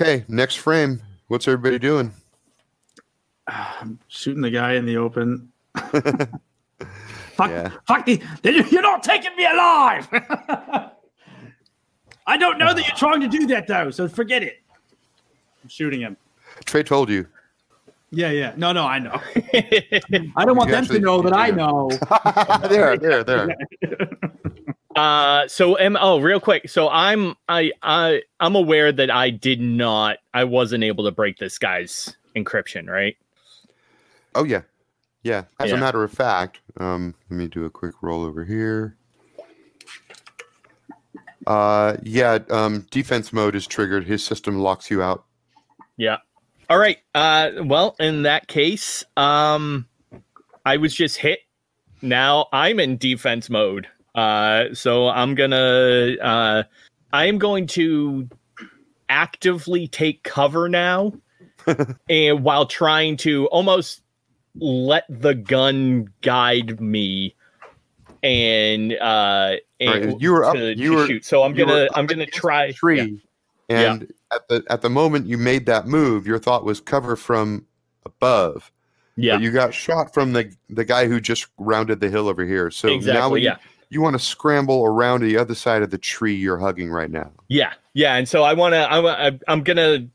Okay, next frame. What's everybody doing? I'm shooting the guy in the open. fuck, Yeah. fuck the, you're not taking me alive. I don't know that you're trying to do that though, so forget it. I'm shooting him. Trey told you. Yeah, yeah. No, no, I know. I don't want You them to know that you I know. there, there, there. Uh, so am oh, real quick. So I'm I I I'm aware that I did not. I wasn't able to break this guy's encryption, right? Oh yeah, yeah. As Yeah. a matter of fact, um, let me do a quick roll over here. Uh, yeah. Um, defense mode is triggered. His system locks you out. Yeah. All right. Uh, well, in that case, um, I was just hit. Now I'm in defense mode. Uh, so I'm gonna. Uh, I am going to actively take cover now, and while trying to almost let the gun guide me, and uh, and Right, you were up- to, you to were- shoot. So I'm gonna. I'm gonna try. tree, Yeah. and at the at the moment you made that move, your thought was cover from above. Yeah. But you got shot from the the guy who just rounded the hill over here. So now exactly. when Yeah. you, you want to scramble around to the other side of the tree you're hugging right now. Yeah, yeah, and so I want to. I, wa- I I'm gonna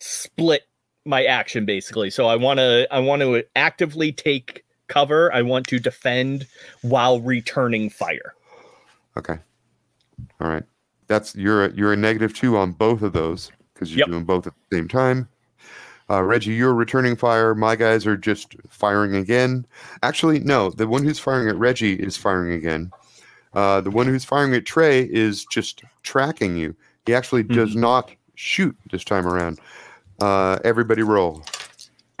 split my action basically. So I want to. I want to actively take cover. I want to defend while returning fire. Okay. All right. That's you're a, you're a negative two on both of those because you're Yep. doing both at the same time. Uh, Reggie, you're returning fire. My guys are just firing again. Actually, no. The one who's firing at Reggie is firing again. Uh, the one who's firing at Trey is just tracking you. He actually does not shoot this time around. Uh, everybody roll.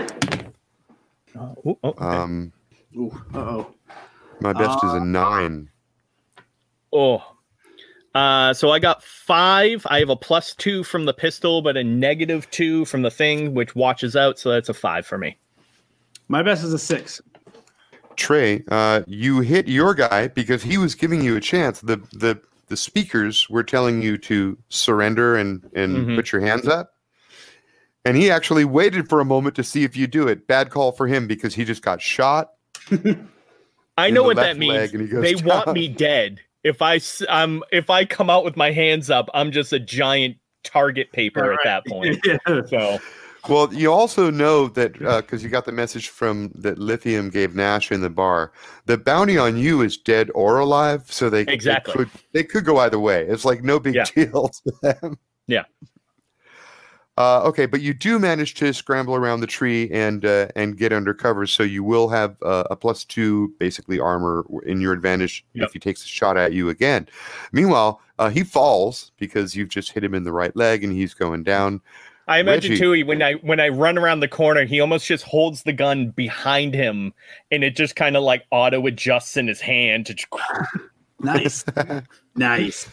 Oh, oh, okay. Um, Ooh, uh-oh. my best is a nine. oh. Uh, so I got five. I have a plus two from the pistol, but a negative two from the thing, which watches out. So that's a five for me. My best is a six. Trey, uh, you hit your guy because he was giving you a chance. The the the speakers were telling you to surrender and and Mhm. put your hands up. And he actually waited for a moment to see if you do it. Bad call for him because he just got shot. I know what that means. leg and he goes They want me dead. If I s- um if I come out with my hands up, I'm just a giant target paper at that point. Yeah. So Well, you also know that because you got the message from that Lithium gave Nash in the bar. The bounty on you is dead or alive, so they they Exactly. could they could go either way. It's like no big Yeah. deal to them. Yeah. Uh, okay, but you do manage to scramble around the tree and uh, and get under cover, so you will have uh, a plus two basically armor in your advantage Yep. if he takes a shot at you again. Meanwhile, uh, he falls because you've just hit him in the right leg and he's going down. I imagine Reggie. too when I when I run around the corner, he almost just holds the gun behind him, and it just kind of like auto adjusts in his hand to. Nice. nice.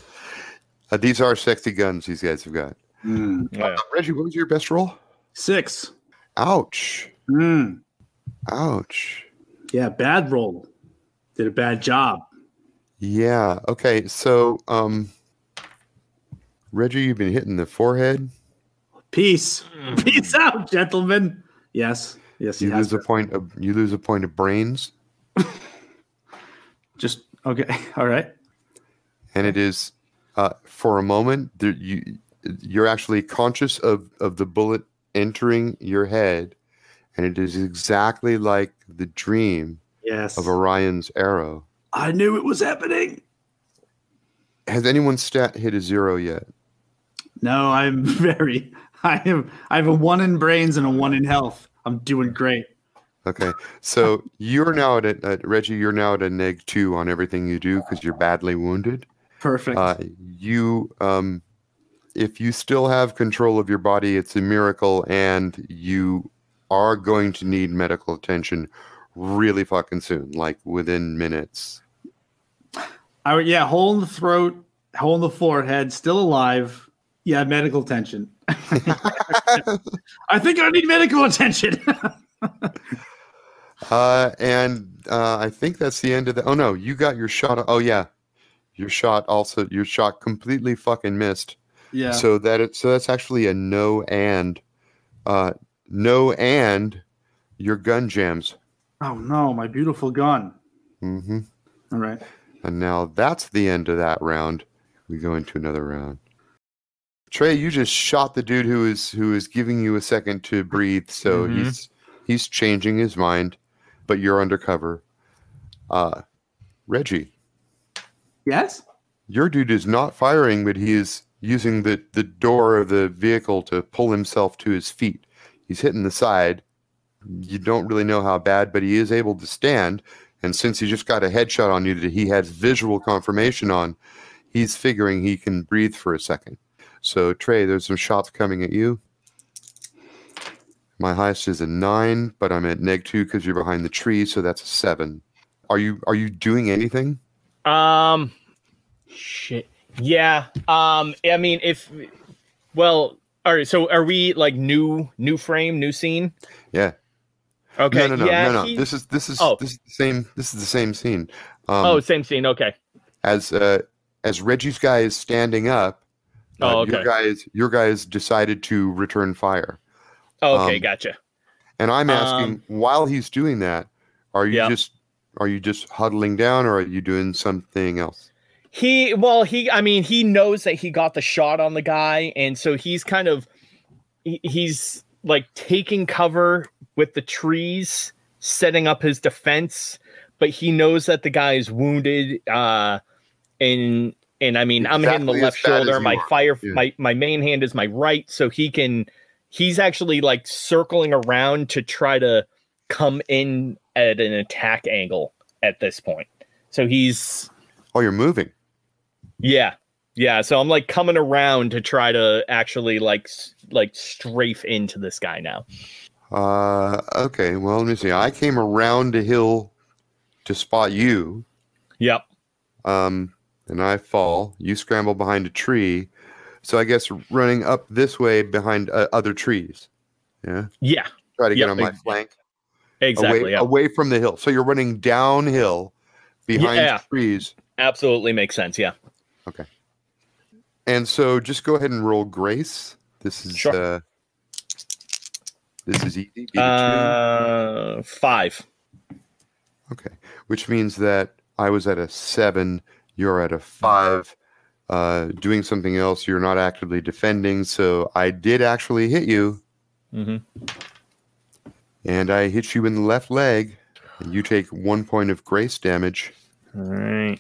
Uh, these are sexy guns these guys have got. Mm. Yeah. Reggie, what was your best roll? Six. Ouch. Mm. Ouch. Yeah, bad roll. Did a bad job. Yeah. Okay. So, um, Reggie, you've been hitting the forehead. Peace. Peace out, gentlemen. Yes. Yes, he You has lose a point of you lose a point of brains, Just okay. All right. and it is uh, for a moment there, you you're actually conscious of of the bullet entering your head, and it is exactly like the dream Yes. of Orion's arrow. I knew it was happening. Has anyone's stat hit a zero yet? No, I'm very. I am. I have a one in brains and a one in health. I'm doing great. Okay, so you're now at a, uh, Reggie. You're now at a neg two on everything you do because you're badly wounded. Perfect. Uh, you, um, if you still have control of your body, it's a miracle, and you are going to need medical attention really fucking soon, like within minutes. I would, yeah, hole in the throat, hole in the forehead, still alive. Yeah, medical attention. I think I need medical attention. Uh, and uh, I think that's the end of the. Oh no, you got your shot. Oh yeah, your shot also. Your shot completely fucking missed. Yeah. So that it, so that's actually a no and uh no and your gun jams. oh no, my beautiful gun. Mm-hmm. All right. And now that's the end of that round. We go into another round. Trey, you just shot the dude who is who is giving you a second to breathe, so Mhm. he's he's changing his mind, but you're undercover. Uh Reggie, Yes. your dude is not firing, but he is using the, the door of the vehicle to pull himself to his feet. He's hitting the side. You don't really know how bad, but he is able to stand. And since he just got a headshot on you that he has visual confirmation on, he's figuring he can breathe for a second. So Trey, there's some shots coming at you. My highest is a nine, but I'm at neg two because you're behind the tree, so that's a seven. Are you are you doing anything? Um, shit. Yeah. Um, I mean, if well, all right. So are we like new, new frame, new scene? Yeah. Okay. No, no, no, yeah. no, no. he- This is this is Oh. this is the same. This is the same scene. Um, oh, same scene. Okay. as uh, as Reggie's guy is standing up, Oh, your guys your guys decided to return fire, Oh, okay. um, gotcha. and I'm asking Um, while he's doing that, are you Yeah. just are you just huddling down, or are you doing something else? He well, he I mean, he knows that he got the shot on the guy, and so he's kind of he, he's like taking cover with the trees, setting up his defense, but he knows that the guy is wounded. Uh and and I mean I'm hitting the left as bad as shoulder. My fire Yeah. my my main hand is my right, so he can he's actually like circling around to try to come in at an attack angle at this point. So he's Oh, you're moving. yeah. Yeah, so I'm like coming around to try to actually like like strafe into this guy now. Uh, okay. Well, let me see. I came around a hill to spot you, Yep. um, and I fall. You scramble behind a tree, so I guess running up this way behind uh, other trees. Yeah. Yeah. Try to get Yep, on my ex- flank. Exactly. away, yep. away from the hill. So you're running downhill behind Yeah. trees. Absolutely makes sense. Yeah. Okay. And so just go ahead and roll grace. This is Sure. uh this is easy. Beat a two. Uh, five. Okay. Which means that I was at a seven, you're at a five. Uh, doing something else, you're not actively defending. So I did actually hit you, hmm and I hit you in the left leg. And you take one point of grace damage. All right.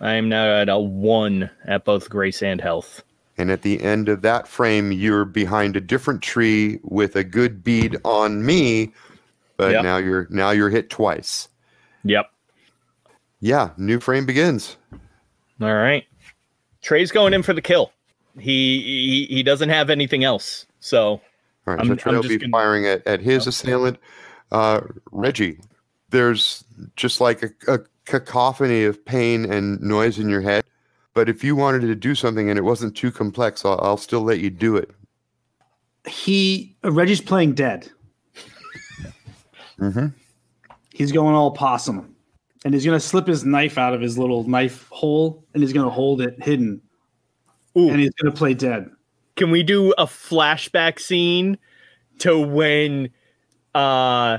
I am now at a one at both grace and health. And at the end of that frame, you're behind a different tree with a good bead on me, but Yep. now you're now you're hit twice. Yep. Yeah, new frame begins. All right. Trey's going in for the kill. He he, he doesn't have anything else. So All right, I'm- so I'm Trey will just be gonna- firing at, at his assailant, uh, Reggie. There's just like a, a cacophony of pain and noise in your head. But if you wanted to do something and it wasn't too complex, I'll, I'll still let you do it. He uh, Reggie's playing dead. Mm-hmm. He's going all possum, and he's gonna slip his knife out of his little knife hole, and he's gonna hold it hidden, Ooh. and he's gonna play dead. can we do a flashback scene to when uh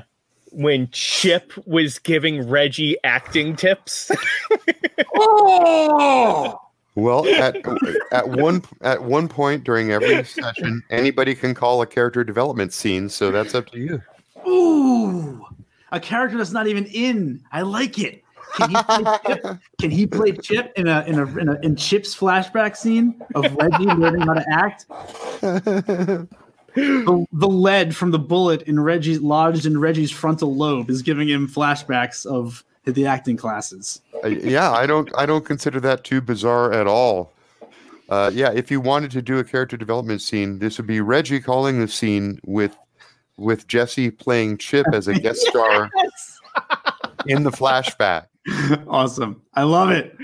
when Chip was giving Reggie acting tips? Oh, Well, at at one at one point during every session, anybody can call a character development scene, so that's up to you. ooh, a character that's not even in. I like it. Can he play Chip? Can he play Chip in a in a in, a, in Chip's flashback scene of Reggie learning how to act? The, the lead from the bullet in Reggie's lodged in Reggie's frontal lobe is giving him flashbacks of the acting classes. Uh, yeah, I don't I don't consider that too bizarre at all. Uh, yeah, if you wanted to do a character development scene, this would be Reggie calling the scene with with Jesse playing Chip as a guest star in the flashback. awesome. I love it.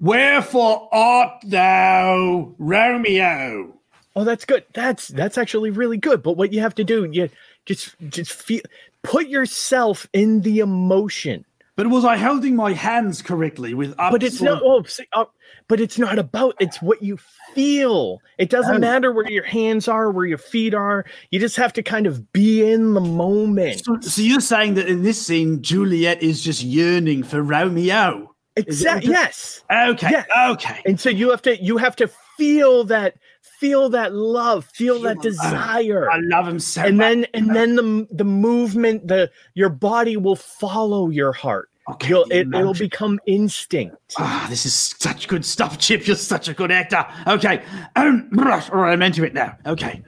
Wherefore art thou, Romeo? oh, that's good. That's that's actually really good. But what you have to do, you just just feel put yourself in the emotion. But was I holding my hands correctly with But it's no. Oh, see, uh, but it's not about it's what you feel. It doesn't matter where your hands are, where your feet are. You just have to kind of be in the moment. So, so you're saying that in this scene, Juliet is just yearning for Romeo? Exactly. Yes. Okay. Yeah. Okay. And so you have to you have to feel that feel that love, feel that desire. I love him so and much. then and then the the movement the your body will follow your heart Okay, You'll, it, it'll become instinct Ah, this is such good stuff, Chip. You're such a good actor. Okay. Um, all right, I'm into it now. Okay.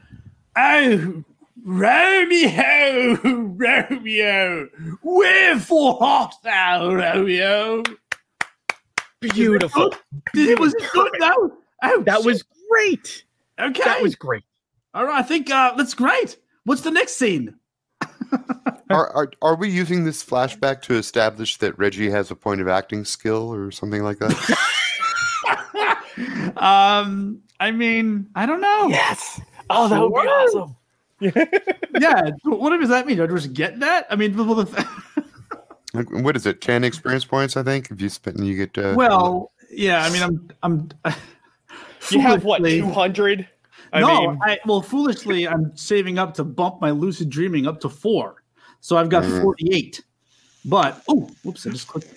Oh, Romeo, Romeo, wherefore art thou, Romeo? beautiful It was good, though. Oh, that shit. was great okay. that was great all right. I think uh, that's great. What's the next scene? Are, are are we using this flashback to establish that Reggie has a point of acting skill or something like that? um, I mean, I don't know. yes oh that would be awesome Yeah. What does that mean? Do I just get that? I mean, well, the, Like, what is it? Ten experience points, I think. If you spend, you get. Uh, well, yeah. I mean, I'm, I'm. you have what 200 i no, mean I, well, foolishly, I'm saving up to bump my lucid dreaming up to four, so I've got Mhm. 48. But oh, whoops, I just clicked.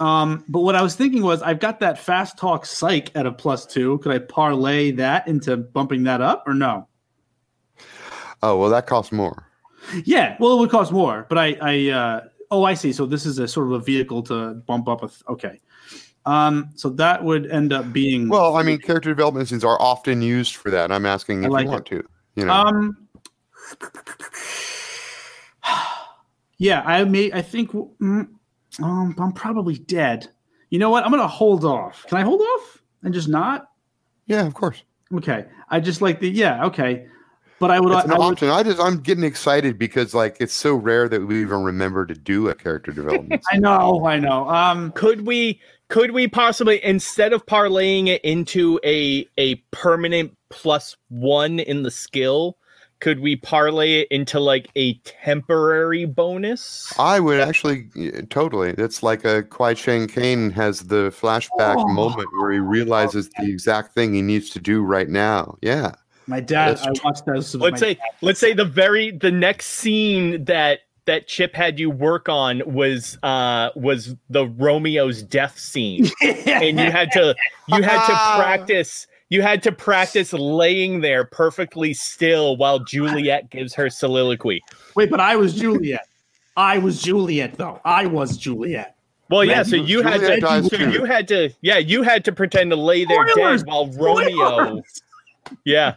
Um, but what I was thinking was, I've got that fast talk psych at a plus two. Could I parlay that into bumping that up, or no? oh well, that costs more. Yeah, well, it would cost more, but I, I, uh, oh, I see. So this is a sort of a vehicle to bump up a. Th- okay, um, so that would end up being Well, I mean, character development scenes are often used for that. I'm asking if like you it. want to. You know, Um. Yeah, I may. I think. mm, Um, I'm probably dead. You know what? I'm gonna hold off. Can I hold off and just not? yeah, of course. Okay. I just like the. Yeah. Okay. But I would. It's an I would option. I just I'm getting excited because like it's so rare that we even remember to do a character development. I know. I know. Um. could we could we possibly instead of parlaying it into a a permanent plus one in the skill could we parlay it into like a temporary bonus I would actually totally. It's like a Kwai Chang Kane has the flashback Oh. moment where he realizes the exact thing he needs to do right now. Yeah. My dad. That's I watched those. with let's my say let's say the very the next scene that that chip had you work on was uh was the romeo's death scene and you had to you had to practice you had to practice laying there perfectly still while juliet gives her soliloquy Wait, but I was Juliet. I was Juliet, though. I was Juliet. well yeah so you had to so you had to yeah you had to pretend to lay there Spoilers! dead while romeo yeah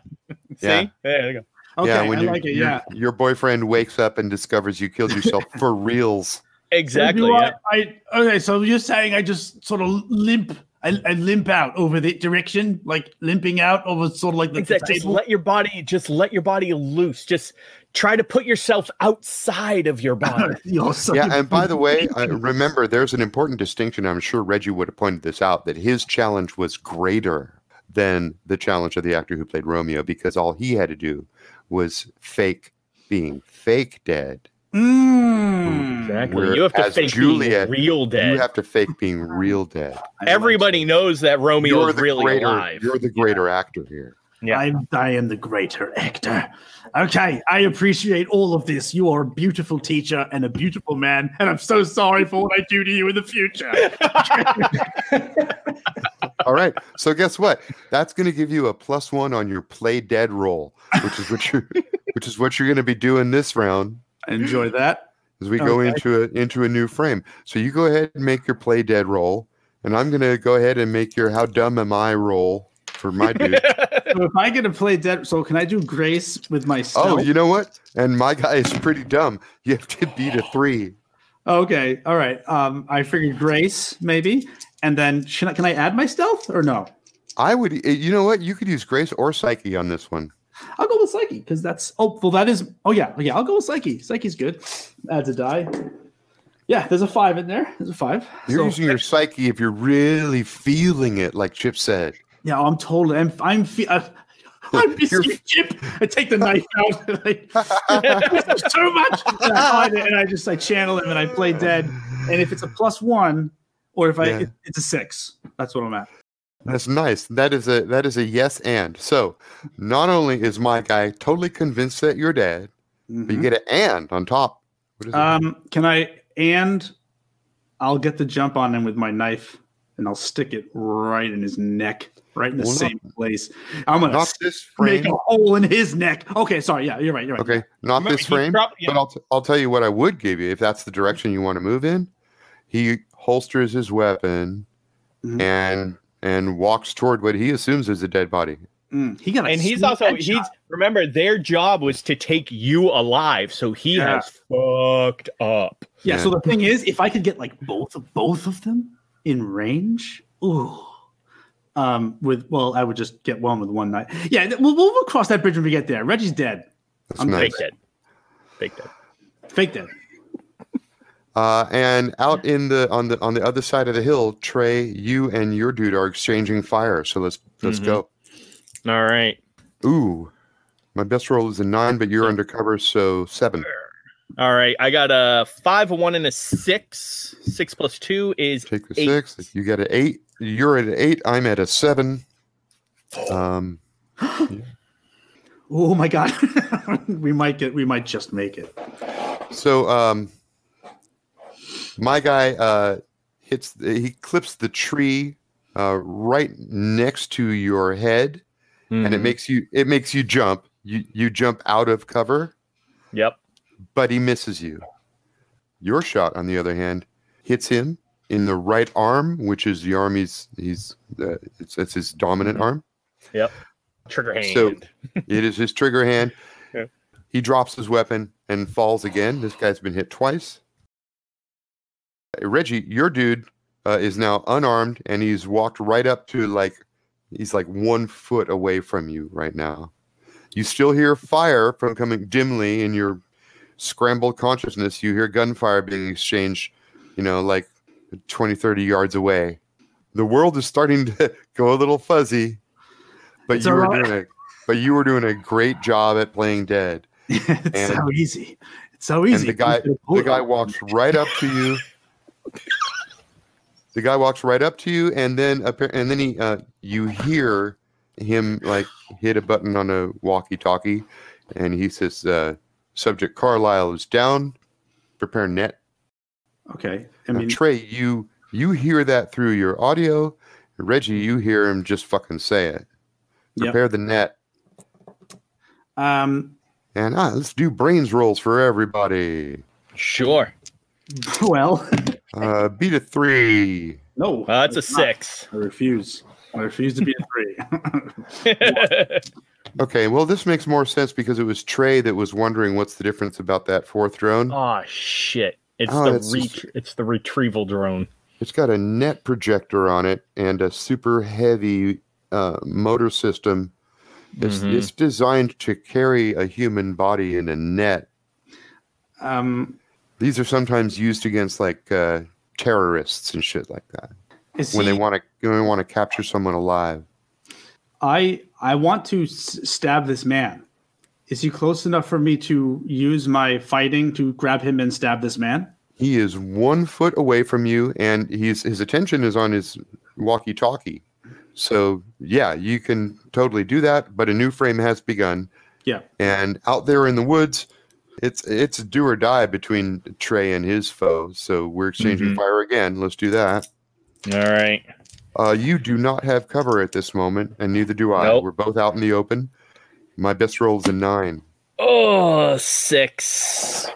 see Yeah. there you go Okay, yeah, I when you- like it. Yeah. your boyfriend wakes up and discovers you killed yourself for reals. exactly Do yeah. I, I okay, so you're saying I just sort of limp, I, I limp out over the direction, like limping out over sort of like the, the Exactly. Just let your body just let your body loose. Just try to put yourself outside of your body. So- Yeah, and by the way, I remember there's an important distinction. I'm sure Reggie would have pointed this out that his challenge was greater than the challenge of the actor who played Romeo because all he had to do was fake being fake dead. Mm. exactly. You have to fake Juliet, being real dead. You have to fake being real dead. Everybody knows that Romeo You're is really greater. alive. You're the greater actor here. Yeah. I, I am the greater actor. Okay, I appreciate all of this. You are a beautiful teacher and a beautiful man, and I'm so sorry for what I do to you in the future. All right. So guess what? That's going to give you a plus one on your play dead roll, which is what you're, which is what you're going to be doing this round I enjoy that. as we go into a into a new frame. So you go ahead and make your play dead roll, and I'm going to go ahead and make your how dumb am I roll for my dude. So if I get to play dead, so can I do grace with my stealth? oh, you know what? And my guy is pretty dumb. You have to beat a three. Okay, all right. Um, I figured grace maybe, and then should I, can I add my stealth or no? I would. eh, You know what? You could use grace or psyche on this one. I'll go with psyche because that's oh well that is oh yeah yeah I'll go with psyche. Psyche's good. Adds a die. Yeah, there's a five in there. There's a five. You're So- using your psyche if you're really feeling it, like Chip said. Yeah, I'm totally. I'm. I'm. Fe- uh, I'm Chip. I take the knife out. And I, too much. And I, it, and I just I channel him and I play dead. And if it's a plus one, or if I Yeah. it- it's a six, that's what I'm at. That's nice. That is a that is a yes and. So, not only is my guy totally convinced that you're dead, but you Mhm. get an and on top. What is it? Um, can I and I'll get the jump on him with my knife and I'll stick it right in his neck, right in the Well, not- same place. I'm gonna not this make a hole in his neck. Okay, sorry. Yeah, you're right. You're right. Okay, not Remember, this frame. yeah. But I'll, t- I'll tell you what I would give you if that's the direction you want to move in. He holsters his weapon Mhm. and and walks toward what he assumes is a dead body. Mm, he got a and he's also headshot. he's remember their job was to take you alive, so he Yeah. has fucked up. Yeah, Yeah. So the thing is, if I could get like both of both of them in range, ooh. Um, with well, I would just get one with one knife. Yeah, we'll, we'll, we'll cross that bridge when we get there. Reggie's dead. That's I'm nice. Fake dead. Fake dead. Fake dead. Uh, and out in the on the on the other side of the hill, Trey, you and your dude are exchanging fire. So let's let's Mhm. go. All right. Ooh, my best roll is a nine, but you're undercover, so seven. All right. I got a five, a one, and a six. Six plus two is Take the Eight. six. You get an eight. You're at an eight. I'm at a seven. Um, Oh my god, we might get. We might just make it. so um, my guy uh hits. He clips the tree uh right next to your head, and it Mhm. makes you. It makes you jump. You you jump out of cover. Yep. but he misses you. Your shot, on the other hand, hits him in the right arm, which is the arm he's he's uh, it's, it's his dominant arm. Yep. Trigger hand. So- It is his trigger hand. Yeah. He drops his weapon and falls again. This guy's been hit twice. Reggie, your dude uh, is now unarmed and he's walked right up to like he's like one foot away from you right now. You still hear fire from coming dimly in your scrambled consciousness. You hear gunfire being exchanged, you know, like 20, 30 yards away. The world is starting to go a little fuzzy, but It's you were right. doing a but you were doing a great job at playing dead. it's And- so easy. It's so easy. And the guy the guy walks right up to you. The guy walks right up to you, and then and then he uh, you hear him like hit a button on a walkie-talkie, and he says, uh, "Subject Carlisle is down. Prepare net." Okay. I Now, mean, Trey, you you hear that through your audio. Reggie, you hear him just fucking say it. Yep. Prepare the net, um, and ah, let's do brains rolls for everybody. Sure. well, Uh, beat a three. no. Uh, that's a not. six. I refuse. I refuse to be a three. Okay, well, this makes more sense because it was Trey that was wondering what's the difference about that fourth drone. oh shit! It's Oh, the it's ret- just- it's the retrieval drone. It's got a net projector on it and a super heavy uh, motor system. It's, Mhm. it's designed to carry a human body in a net. um, These are sometimes used against like uh, terrorists and shit like that is when he, they want to when they want to capture someone alive. I I want to s- stab this man. Is he close enough for me to use my fighting to grab him and stab this man? He is one foot away from you, and he's his attention is on his walkie-talkie. So yeah, you can totally do that. But a new frame has begun, Yeah. and out there in the woods, it's it's do or die between Trey and his foe. So we're exchanging Mhm. fire again. Let's do that. All right. Uh, you do not have cover at this moment, and neither do I. Nope. We're both out in the open. My best roll is a nine. Oh, six.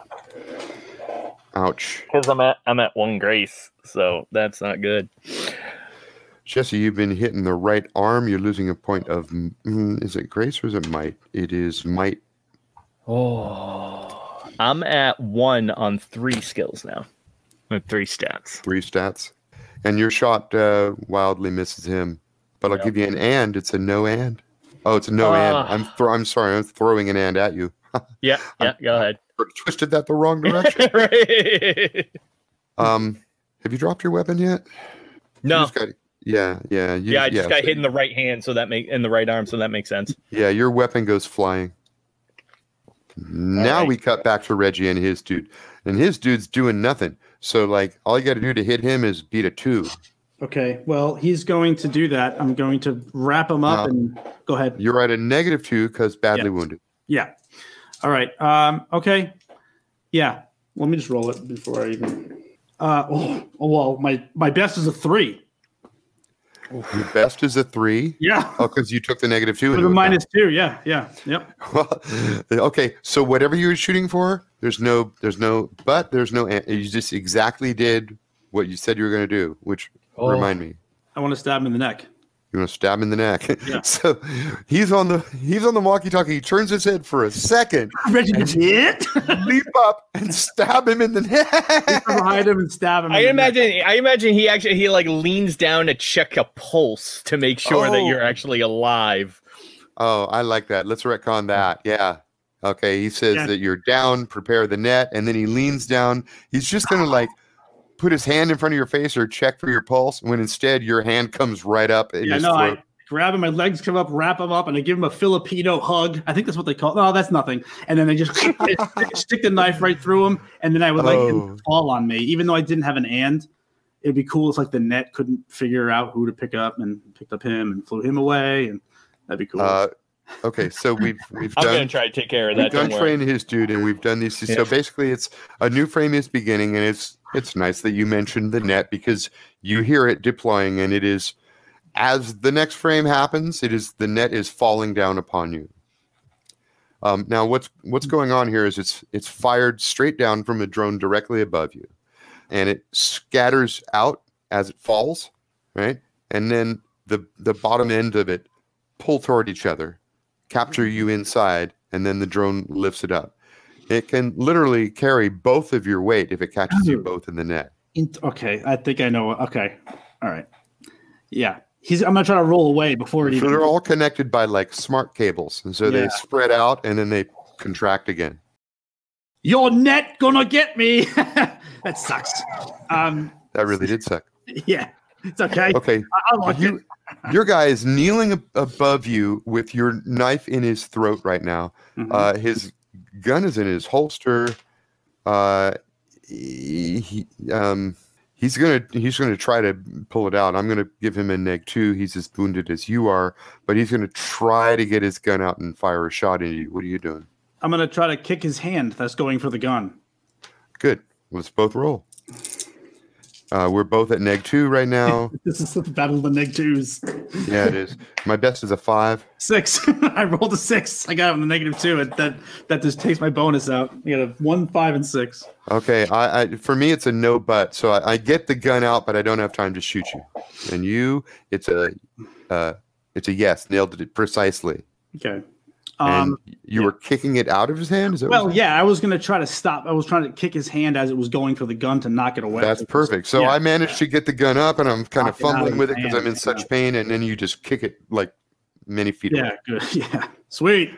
Ouch. Because I'm at I'm at one grace, so that's not good. Jesse, you've been hitting the right arm. You're losing a point of. Mm, is it grace or is it might? It is might. Oh, I'm at one on three skills now. With three stats. Three stats, and your shot uh, wildly misses him. But I'll Yep. give you an and. It's a no and. Oh, it's a no and. Ah. I'm thro- I'm sorry. I'm throwing an and at you. Yeah, yeah. Go ahead. Twisted that the wrong direction. right. um, have you dropped your weapon yet? You No. just got- yeah, yeah, you, Yeah, I just got so- hit in the right hand, so that make in the right arm, so that makes sense. Yeah, your weapon goes flying. Now right. we cut back to Reggie and his dude, and his dude's doing nothing. So like, all you got to do to hit him is beat a two. Okay. Well, he's going to do that. I'm going to wrap him up No. and go ahead. You're at a negative two because badly Yeah. wounded. Yeah. All right. Um, okay. Yeah. Let me just roll it before I even. Uh, oh, oh, well, my my best is a three. Your best is a three. Yeah. Oh, because you took the negative two. With a minus two. Yeah. Yeah. Yep. Well, okay, so whatever you were shooting for, there's no, there's no, but there's no. You just exactly did what you said you were going to do, which Oh. remind me, I want to stab him in the neck. You want to stab him in the neck. Yeah. so he's on the he's on the walkie-talkie. He turns his head for a second, Reggie did. leap up and stab him in the neck. behind him and stab him. I in neck. imagine. I imagine he actually he like leans down to check a pulse to make sure that Oh. you're actually alive. Oh, I like that. Let's retcon that. Yeah. Okay. He says Yeah. that you're down, prepare the net, and then he leans down. He's just gonna ah. like put his hand in front of your face or check for your pulse, when instead your hand comes right up in Yeah, his no, throat. I grab him, my legs come up, wrap him up, and I give him a Filipino hug. I think that's what they call it. No, that's nothing. And then they just stick the knife right through him, and then I would like Oh. him to fall on me, even though I didn't have an and. It'd be cool if like the net couldn't figure out who to pick up and picked up him and flew him away, and that'd be cool. Uh, okay, so we've we've I'm done gonna try to take care of that. we've done Don't train his dude, and we've done these. So Yeah. basically, it's a new frame is beginning, and it's it's nice that you mentioned the net because you hear it deploying, and it is as the next frame happens, it is the net is falling down upon you. Um, now, what's what's going on here is it's it's fired straight down from a drone directly above you, and it scatters out as it falls, right? And then the the bottom end of it pull toward each other, capture you inside, and then the drone lifts it up. It can literally carry both of your weight if it catches you both in the net. Int- okay, I think I know. Okay, all right. Yeah, he's. I'm gonna try to roll away before it So even. they're all connected by like smart cables, and so Yeah. they spread out and then they contract again. Your net gonna get me. that sucks. Um. That really did suck. Yeah, it's okay. Okay, I, I like it. you, your guy is kneeling ab- above you with your knife in his throat right now. Mhm. Uh, his gun is in his holster. Uh, he, um, he's gonna he's gonna try to pull it out. I'm gonna give him a neg two. He's as wounded as you are, but he's gonna try to get his gun out and fire a shot at you. What are you doing? I'm gonna try to kick his hand that's going for the gun. Good. Let's both roll. Uh, we're both at neg two right now. This is the battle of the neg twos. yeah, it is. My best is a five. Six. I rolled a six. I got on the negative two, and that that just takes my bonus out. You got a one, five, and six. Okay, I, I for me it's a no but. So I, I get the gun out, but I don't have time to shoot you. And you, it's a, uh, it's a yes. Nailed it precisely. Okay. And Um. you were kicking it out of his hand. Is that Well, yeah, I was gonna try to stop. I was trying to kick his hand as it was going for the gun to knock it away. That's perfect. So Yeah. I managed to get the gun up, and I'm kind of Knock of fumbling with it because I'm in hand, such pain. And then you just kick it like many feet Yeah. away. Good. Yeah. Sweet.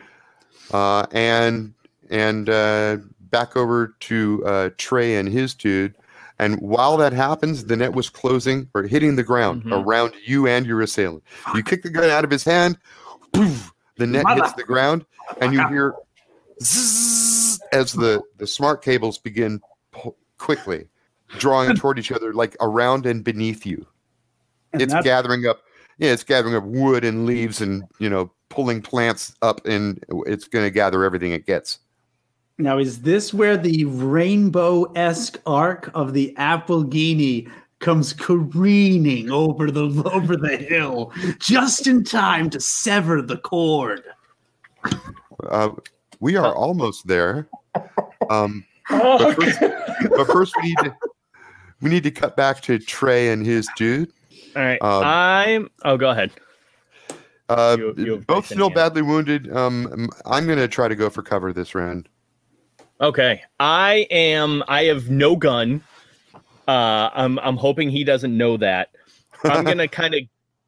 Uh, and and uh, back over to uh, Trey and his dude. And while that happens, the net was closing or hitting the ground Mhm. around you and your assailant. You kick the gun out of his hand, poof, the net hits the ground, and you hear zzz as the, the smart cables begin pu- quickly drawing toward each other, like around and beneath you. And It's gathering up, yeah, it's gathering up wood and leaves and, you know, pulling plants up, and it's going to gather everything it gets. Now, is this where the rainbow esque arc of the Applegini comes careening over the over the hill, just in time to sever the cord? Uh, we are almost there. Um, but, first, but first, we need to we need to cut back to Trey and his dude. All right. Um, I'm. Oh, go ahead. Uh, You- you both still yeah. badly wounded. Um, I'm going to try to go for cover this round. Okay. I am. I have no gun. Uh, I'm. I'm hoping he doesn't know that. I'm gonna kind of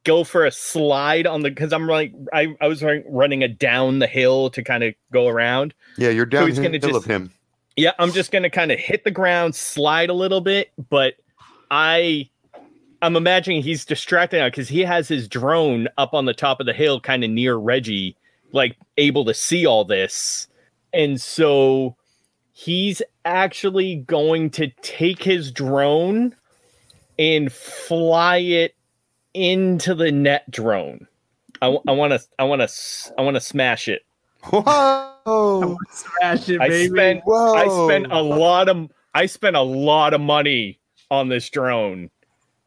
go for a slide on the because I'm like I, I was run- running a down the hill to kind of go around. Yeah, you're So he's gonna of him. Yeah, I'm just gonna kind of hit the ground, slide a little bit, but I I'm imagining he's distracted now because he has his drone up on the top of the hill, kind of near Reggie, like able to see all this. And so he's actually going to take his drone and fly it into the net drone. I want to I want to I want to smash it. Whoa! Smash it, I baby. spent Whoa! I spent a lot of I spent a lot of money on this drone.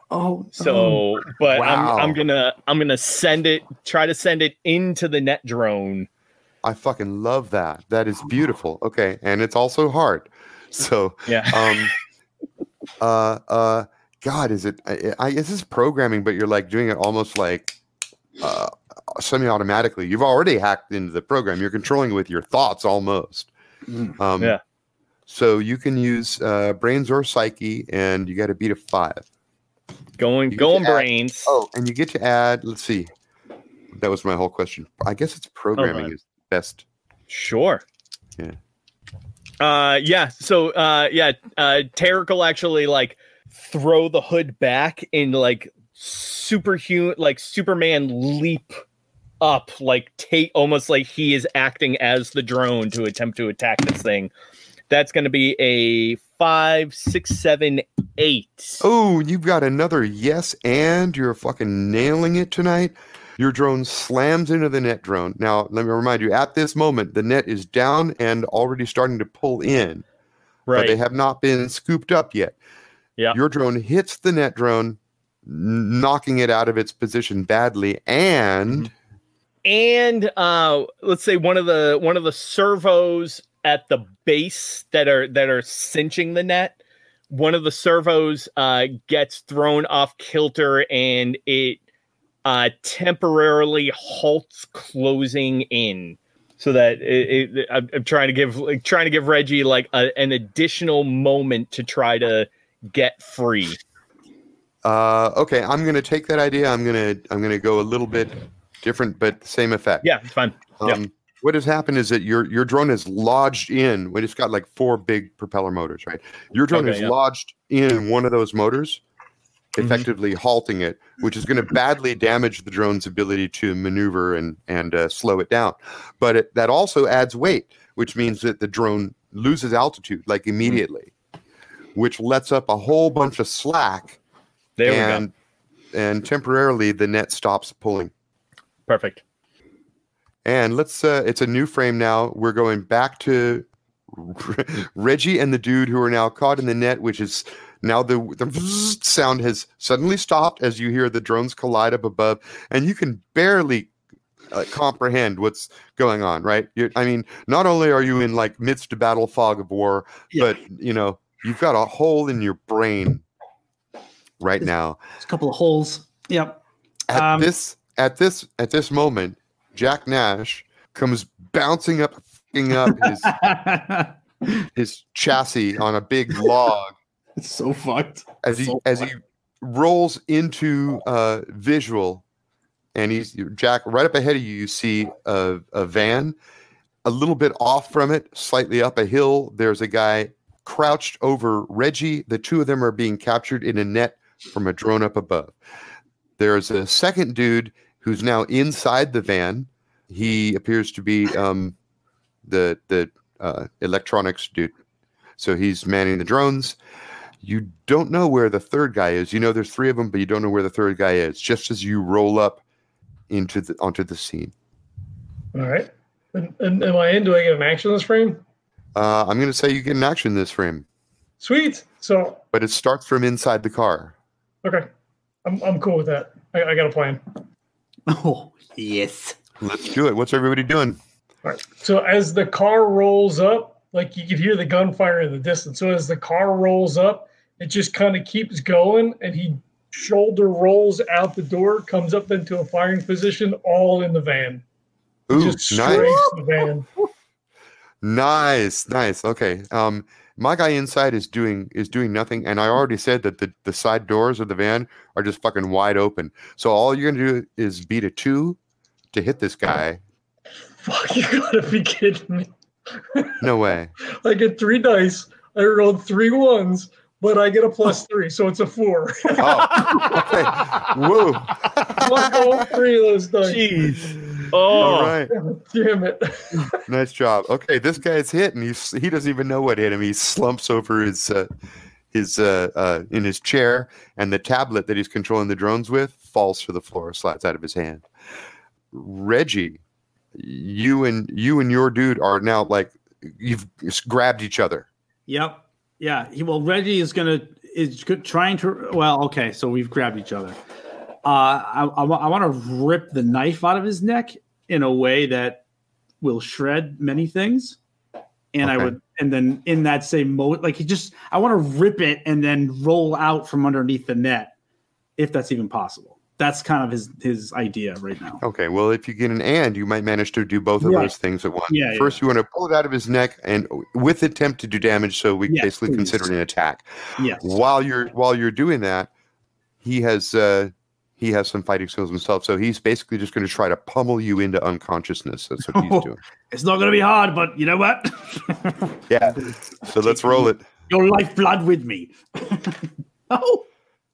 oh, oh. So, but Wow. I'm I'm gonna I'm gonna send it try to send it into the net drone. I fucking love that. That is beautiful. Okay, and it's also hard. So, Yeah. um, uh, uh, God, is it? I, I guess it's programming, but you're like doing it almost like uh, semi-automatically. You've already hacked into the program. You're controlling it with your thoughts almost. Mm. Um, Yeah. So you can use uh, brains or psyche, and you got to beat a five. Going going to add- brains. Oh, and you get to add. Let's see. That was my whole question. I guess it's programming on. is best. Sure. Yeah. Uh yeah, so uh yeah, uh Tarek will actually like throw the hood back and like superhuman like Superman leap up like take almost like he is acting as the drone to attempt to attack this thing. That's gonna be a five, six, seven, eight. Oh, you've got another yes, and you're fucking nailing it tonight. Your drone slams into the net drone. Now, let me remind you, at this moment, the net is down and already starting to pull in, but they have not been scooped up yet. Yeah. Your drone hits the net drone, knocking it out of its position badly, and and uh let's say one of the one of the servos at the base that are that are cinching the net one of the servos uh gets thrown off kilter and it uh temporarily halts closing in so that it, it, I'm, I'm trying to give like, trying to give reggie like a, an additional moment to try to get free uh, okay, I'm gonna take that idea. I'm gonna I'm gonna go a little bit different, but same effect. yeah it's fine yeah. Um, What has happened is that your your drone is lodged in when it's got like four big propeller motors, right? Your drone Okay, is yeah. lodged in one of those motors, Mhm. effectively halting it, which is going to badly damage the drone's ability to maneuver and and uh, slow it down. But it, that also adds weight, which means that the drone loses altitude like immediately, which lets up a whole bunch of slack, there we and and temporarily the net stops pulling. perfect And let's uh it's a new frame now. We're going back to Reggie and the dude who are now caught in the net, which is now the the sound has suddenly stopped as you hear the drones collide up above, and you can barely uh, comprehend what's going on. Right? you I mean, not only are you in like midst of battle fog of war, Yeah. but you know you've got a hole in your brain right now. There's a couple of holes. Yep. At Um, this at this at this moment, Jack Nash comes bouncing up, up his his chassis on a big log it's so fucked. as he So as he rolls into uh, visual, and he's Jack right up ahead of you. You see a, a van, a little bit off from it, slightly up a hill. There's a guy crouched over Reggie. The two of them are being captured in a net from a drone up above. There's a second dude who's now inside the van. He appears to be um, the the uh, electronics dude. So he's manning the drones. You don't know where the third guy is. You know there's three of them, but you don't know where the third guy is. Just as you roll up into the onto the scene, All right. And, and am I in? Do I get an action in this frame? uh, I'm going to say you get an action in this frame, Sweet. So but it starts from inside the car. okay, I'm I'm cool with that. I, I got a plan. Oh yes. Let's do it. What's everybody doing? All right. So as the car rolls up, like you could hear the gunfire in the distance. So as the car rolls up, it just kind of keeps going, and he shoulder rolls out the door, comes up into a firing position, all in the van. Ooh, just nice, the van. nice, nice. Okay. Um, my guy inside is doing is doing nothing, and I already said that the the side doors of the van are just fucking wide open. So all you're gonna do is beat a two to hit this guy. Fuck, you gotta be kidding me. No way. I get three dice. I rolled three ones, but I get a plus three, so it's a four. Oh, okay. Whoa. Fuck all three of those dice. jeez All oh right. Damn it. Nice job. Okay, this guy's hit, and he's he doesn't even know what hit him. He slumps over his uh, his uh, uh, in his chair, and the tablet that he's controlling the drones with falls to the floor, slides out of his hand. Reggie, you and you and your dude are now like you've grabbed each other. Yep. Yeah. He, well, Reggie is gonna is trying to. Well, okay. So we've grabbed each other. Uh, I, I, I want to rip the knife out of his neck in a way that will shred many things, and I would, and then in that same mode, like he just, I want to rip it and then roll out from underneath the net, if that's even possible. That's kind of his his idea right now. Okay, well, if you get an and, you might manage to do both of Right. those things at once. Yeah, yeah. First, you want to pull it out of his neck and with attempt to do damage, so we Yes, basically please. consider it an attack. Yes. While you're while you're doing that, he has uh, he has some fighting skills himself, so he's basically just going to try to pummel you into unconsciousness. That's what he's doing. It's not going to be hard, but you know what? Yeah. So let's roll it. Your lifeblood with me. oh,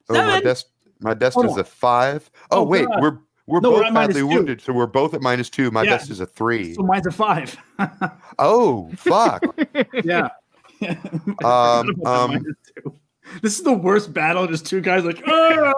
Oh, my Seven. desk my best Hold is on. a five. Oh, Oh, wait, God. we're we're No, we're both badly wounded, so we're both at minus two. My Yeah. best is a three. so mine's a five. Oh, fuck. yeah. um, um, this is the worst battle. Just two guys like, "Ah!"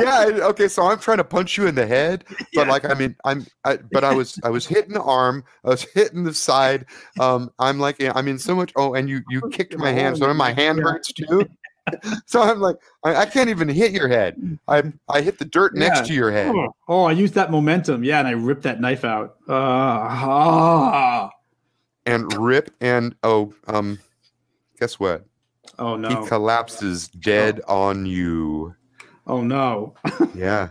yeah. Okay. So I'm trying to punch you in the head, but Yeah. like, I mean, I'm, I, but I was, I was hitting the arm, I was hitting the side. Um, I'm like, I'm in so much. Oh, and you, you kicked my hand, so my hand hurts too. So I'm like, I, I can't even hit your head. I, I hit the dirt Yeah. next to your head. Oh, oh, I used that momentum. Yeah, and I ripped that knife out. Uh, ah. and rip and oh um guess what Oh no. he collapses dead on you Oh no. yeah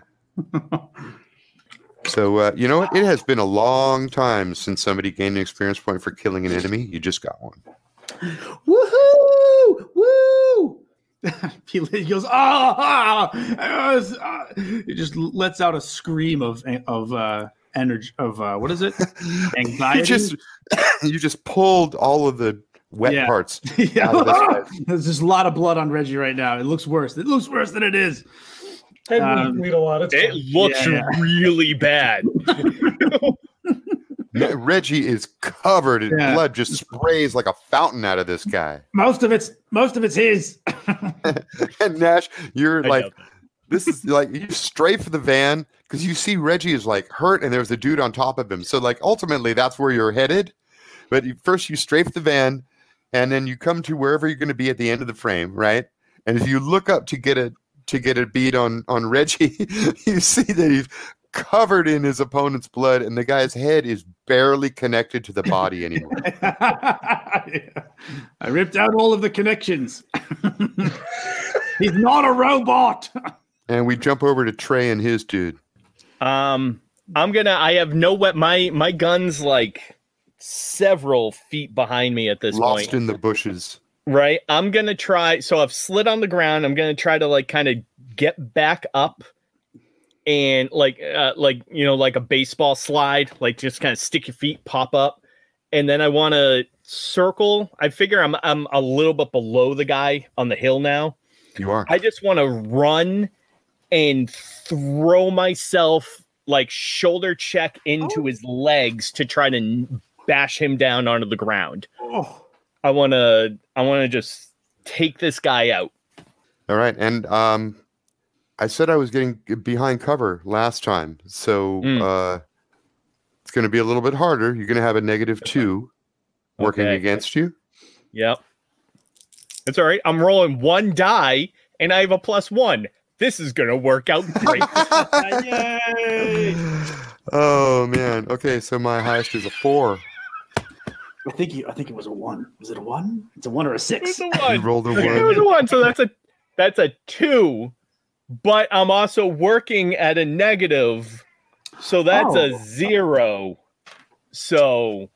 so uh, you know what it has been a long time since somebody gained an experience point for killing an enemy you just got one Woohoo! Woo! he goes, ah, ah, ah, ah." He just lets out a scream of of uh, energy of uh, what is it? Anxiety. you just you just pulled all of the wet Yeah. parts yeah. out of this There's just a lot of blood on Reggie right now. It looks worse. It looks worse than it is. Head Um, bleed a lot. It's It looks Yeah, yeah. really bad. Reggie is covered in Yeah. blood just sprays like a fountain out of this guy Most of it's most of it's his. and nash you're I like this is like you strafe the van because you see Reggie is like hurt and there's a dude on top of him. So like ultimately that's where you're headed. But you, first you strafe the van and then you come to wherever you're going to be at the end of the frame, right? And if you look up to get a to get a beat on on Reggie, you see that he's covered in his opponent's blood and the guy's head is barely connected to the body anymore. I ripped out all of the connections. He's not a robot. and we jump over to Trey and his dude. Um, I'm gonna. I have no wet. My my gun's like several feet behind me at this Lost point. Lost in the bushes. right. I'm gonna try. So I've slid on the ground. I'm gonna try to like kind of get back up and like uh, like you know like a baseball slide, like just kind of stick your feet, pop up, and then I want to circle. I figure I'm I'm a little bit below the guy on the hill now. You are. I just want to run and throw myself like shoulder check into his legs to try to bash him down onto the ground. Oh, I want to I want to just take this guy out. All right, and um, I said I was getting behind cover last time, so Mm. uh, it's going to be a little bit harder. You're going to have a negative two working Okay. against you. Yep. It's all right. I'm rolling one die and I have a plus 1. This is going to work out great. yay! oh man. Okay, so my highest is a four. I think you, I think it was a one. Was it a one? It's a one or a It six. was a one. You rolled a one. It was a 1, so that's a that's a 2. But I'm also working at a negative. So that's Oh. a 0. So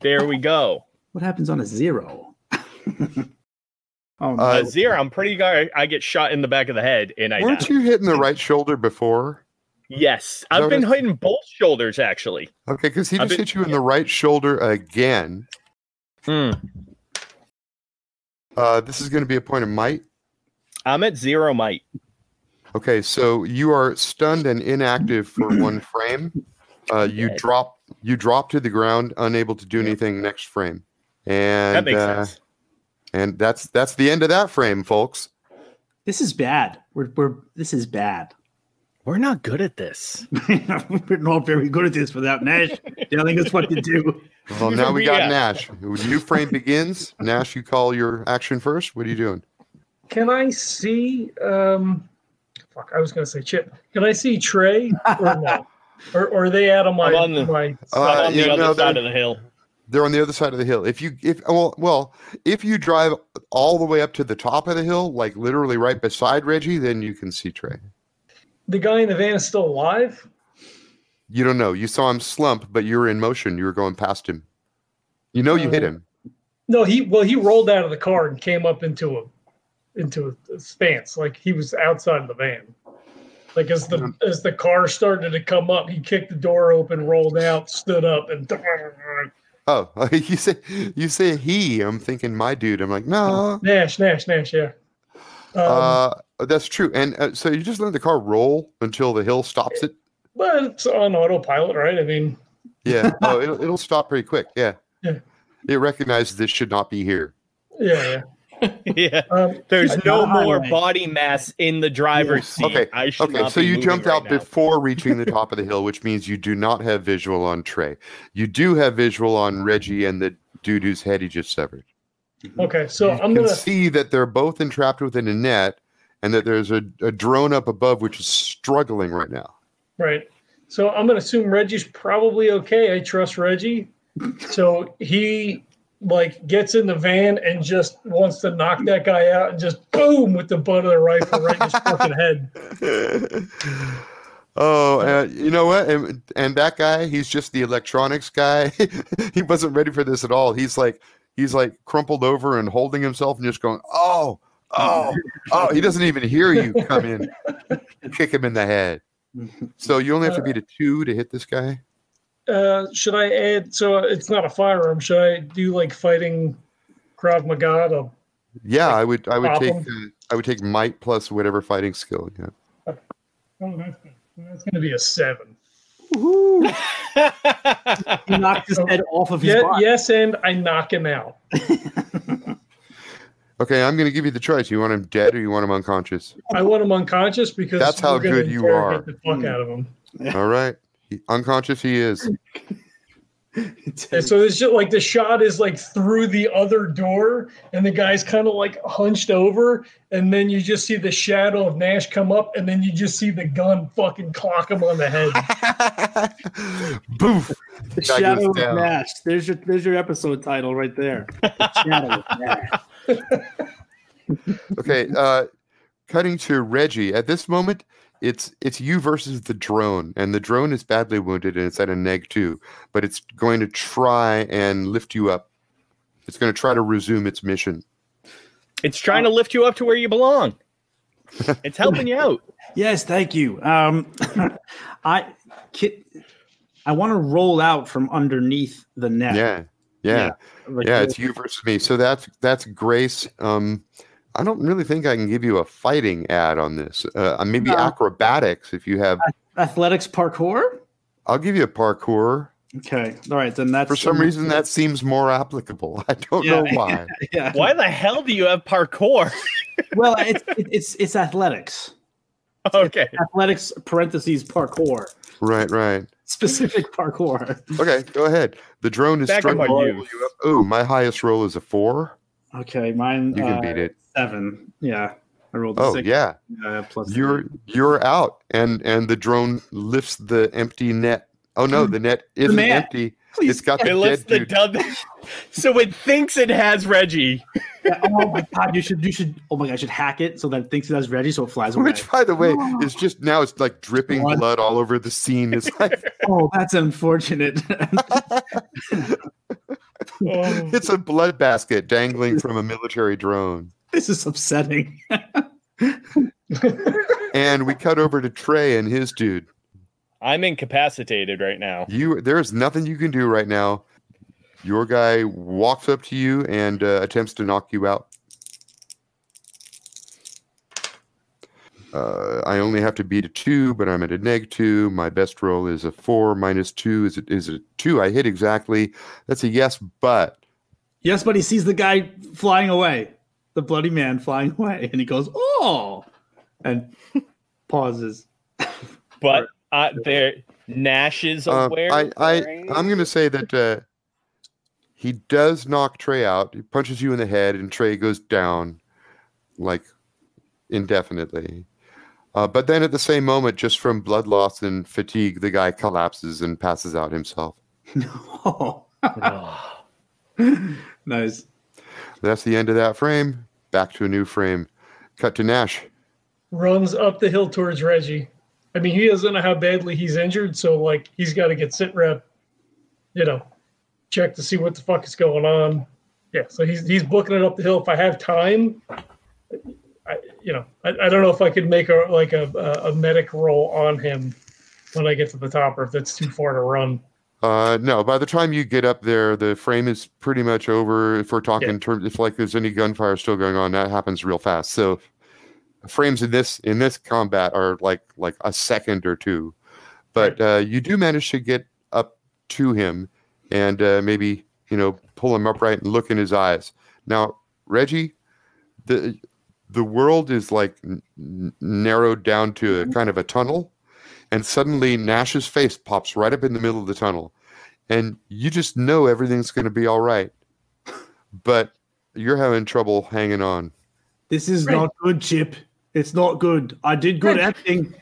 there we go. What happens on a zero? oh, no. Uh, A 0. I'm pretty sure I get shot in the back of the head and I Weren't die. you hitting the right shoulder before? Yes. I've No, been that's- hitting both shoulders actually. Okay, because he I've just been- hit you in the right shoulder again. Hmm. Uh, this is going to be a point of might. I'm at 0 might. Okay, so you are stunned and inactive for one frame. Uh, you Okay. drop you drop to the ground, unable to do anything next frame. And That makes uh, sense. And that's that's the end of that frame, folks. This is bad. We're we're this is bad. We're not good at this. we're not very good at this without Nash telling us what to do. Well, now we got Yeah. Nash. New frame begins. Nash, you call your action first. What are you doing? Can I see? Um, fuck, I was gonna say Chip. Can I see Trey or no? Or, or are they out of my I'm on the- my? Uh, I'm on the yeah, other no, side of the hill. They're on the other side of the hill. If you if well well if you drive all the way up to the top of the hill, like literally right beside Reggie, then you can see Trey. The guy in the van is still alive. You don't know. You saw him slump, but you were in motion. You were going past him. You know you hit Uh, him. No, he well he rolled out of the car and came up into a into a, stance like he was outside the van. Like as the as the car started to come up, he kicked the door open, rolled out, stood up, and Oh, you say you say he. I'm thinking my dude. I'm like no. Nash, Nash, Nash, yeah. Um, Uh, that's true. And uh, so you just let the car roll until the hill stops it. but it's on autopilot, right? I mean, Yeah. Oh, it'll, it'll stop pretty quick. Yeah. Yeah. It recognizes this should not be here. yeah, yeah. yeah. Um, There's no more highway. body mass in the driver's seat. Okay, I should Okay, not so be you jumped right out now. before reaching the top of the hill, which means you do not have visual on Trey. You do have visual on Reggie and the dude whose head he just severed. okay, so you I'm gonna see that they're both entrapped within a net, and that there's a, a drone up above which is struggling right now. right. So I'm gonna assume Reggie's probably okay. I trust Reggie. So he like gets in the van and just wants to knock that guy out and just boom with the butt of the rifle right in his fucking head. oh, uh, you know what? And, and that guy, he's just the electronics guy. he wasn't ready for this at all. He's like, he's like crumpled over and holding himself and just going, oh, oh, oh. He doesn't even hear you come in, kick him in the head. So you only have to beat a two to hit this guy. Uh, should I add? So it's not a firearm. Should I do like fighting Krav Maga? To, Yeah, I would. I would take. Uh, I would take might plus whatever fighting skill. Yeah. oh, that's, that's going to be a seven. Woohoo! he knocked his head off of his Yeah, body. yes, and I knock him out. Okay, I'm going to give you the choice. You want him dead or you want him unconscious? I want him unconscious because That's how good you are. The fuck Hmm. out of him. All right, he, unconscious he is. And so it's just like the shot is like through the other door, and the guy's kind of like hunched over, and then you just see the shadow of Nash come up, and then you just see the gun fucking clock him on the head. Boof. The Guy shadow of down. Nash. There's your there's your episode title right there. The shadow of Nash. Okay, uh, cutting to Reggie. At this moment, it's it's you versus the drone, and the drone is badly wounded, and it's at a neg two. But it's going to try and lift you up. It's going to try to resume its mission. it's trying to lift you up to where you belong. It's helping you out. Yes, thank you. Um, I ki- I want to roll out from underneath the net. Yeah, yeah. Like, yeah it's you versus me so that's that's grace um i don't really think i can give you a fighting ad on this uh maybe No. acrobatics if you have athletics parkour. i'll give you a parkour Okay, all right, then that's for some reason that seems more applicable i don't Yeah. know why Yeah. Why the hell do you have parkour? Well, it's it's it's athletics. okay. Athletics parentheses parkour. right right Specific parkour. okay go ahead the drone is Back up struggling on to you. roll you up. oh my highest roll is a four Okay, mine. you can uh, beat it Seven. Yeah, I rolled a oh six. yeah Uh, plus you're you're out and and the drone lifts the empty net oh no the net isn't net. empty Please, it's got It the lifts dead the dude dub. So it thinks it has Reggie. Yeah, oh my god, you should you should oh my god, I should hack it so that it thinks it has Reggie so it flies away. Which, by the way, is just now it's like dripping Blood. blood all over the scene. It's like Oh, that's unfortunate. Oh, it's a blood basket dangling from a military drone. this is upsetting. And we cut over to Trey and his dude. I'm incapacitated right now. You, there's nothing you can do right now. Your guy walks up to you and uh, attempts to knock you out. Uh, I only have to beat a two, but I'm at a neg two. My best roll is a four minus two is a, is a two. I hit exactly. That's a yes, but Yes, but he sees the guy flying away, the bloody man flying away, and he goes, "Oh," and pauses. But uh, there, Nash is Um, aware. I, I, right? I'm going to say that uh, he does knock Trey out. He punches you in the head, and Trey goes down, like indefinitely. Uh, but then at the same moment, just from blood loss and fatigue, the guy collapses and passes out himself. No. nice. That's the end of that frame. Back to a new frame. Cut to Nash. Runs up the hill towards Reggie. I mean, he doesn't know how badly he's injured, so like he's got to get sit rep, you know, check to see what the fuck is going on. Yeah, so he's he's booking it up the hill. If I have time, I you know, I, I don't know if I could make a like a, a medic roll on him when I get to the top, or if that's too far to run. Uh, no, by the time you get up there, the frame is pretty much over. If we're talking Yeah. in terms, if like there's any gunfire still going on, that happens real fast. So frames in this in this combat are like like a second or two, but uh, you do manage to get up to him and uh, maybe you know pull him upright and look in his eyes. Now, Reggie, the the world is like n- n- narrowed down to a kind of a tunnel and suddenly Nash's face pops right up in the middle of the tunnel, and you just know everything's going to be all right, but you're having trouble hanging on. This is Right. not good, Chip. It's not good. I did good Right. acting.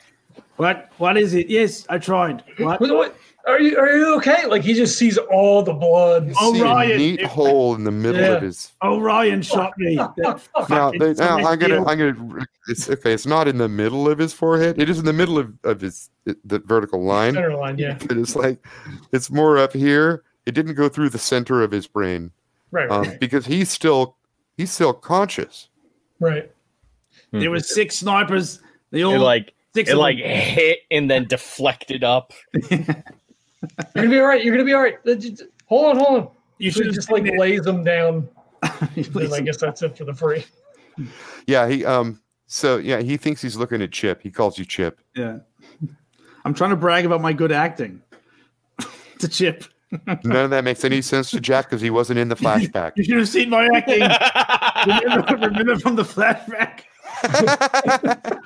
What? What is it? Yes, I tried. What? What, what, are you are you okay? Like he just sees all the blood. Oh, See a Ryan, neat it- hole in the middle Yeah. of his. Oh, Ryan shot me. Now, they, now I'm gonna. I'm gonna. It's okay. It's not in the middle of his forehead. It is in the middle of, of his the vertical line, Center line, yeah. but it's like it's more up here. It didn't go through the center of his brain Right, um, right, because he's still he's still conscious. right. There were six snipers. They all it like six it like hit and then deflected up. You're gonna be all right. You're gonna be all right. Hold on, hold on. You should just like lays them down. Please. Then I guess that's it for the free. Yeah, he um. So yeah, he thinks he's looking at Chip. He calls you Chip. Yeah. I'm trying to brag about my good acting. to Chip. None of that makes any sense to Jack because he wasn't in the flashback. You should have seen my acting. remember, remember from the flashback? I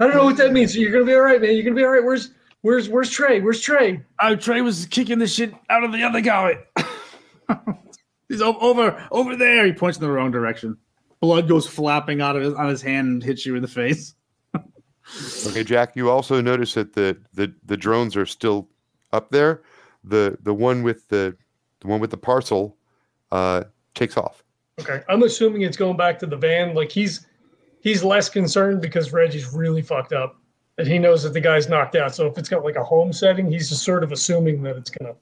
don't know what that means. You're gonna be all right, man. You're gonna be all right. Where's where's where's Trey? Where's Trey? Oh, Trey was kicking the shit out of the other guy. He's over over there. He points in the wrong direction. Blood goes flapping out of his on his hand and hits you in the face. Okay, Jack. You also notice that the the the drones are still up there. The the one with the the one with the parcel uh takes off. Okay, I'm assuming it's going back to the van. Like he's he's less concerned because Reggie's really fucked up, and he knows that the guy's knocked out. So if it's got like a home setting, he's just sort of assuming that it's gonna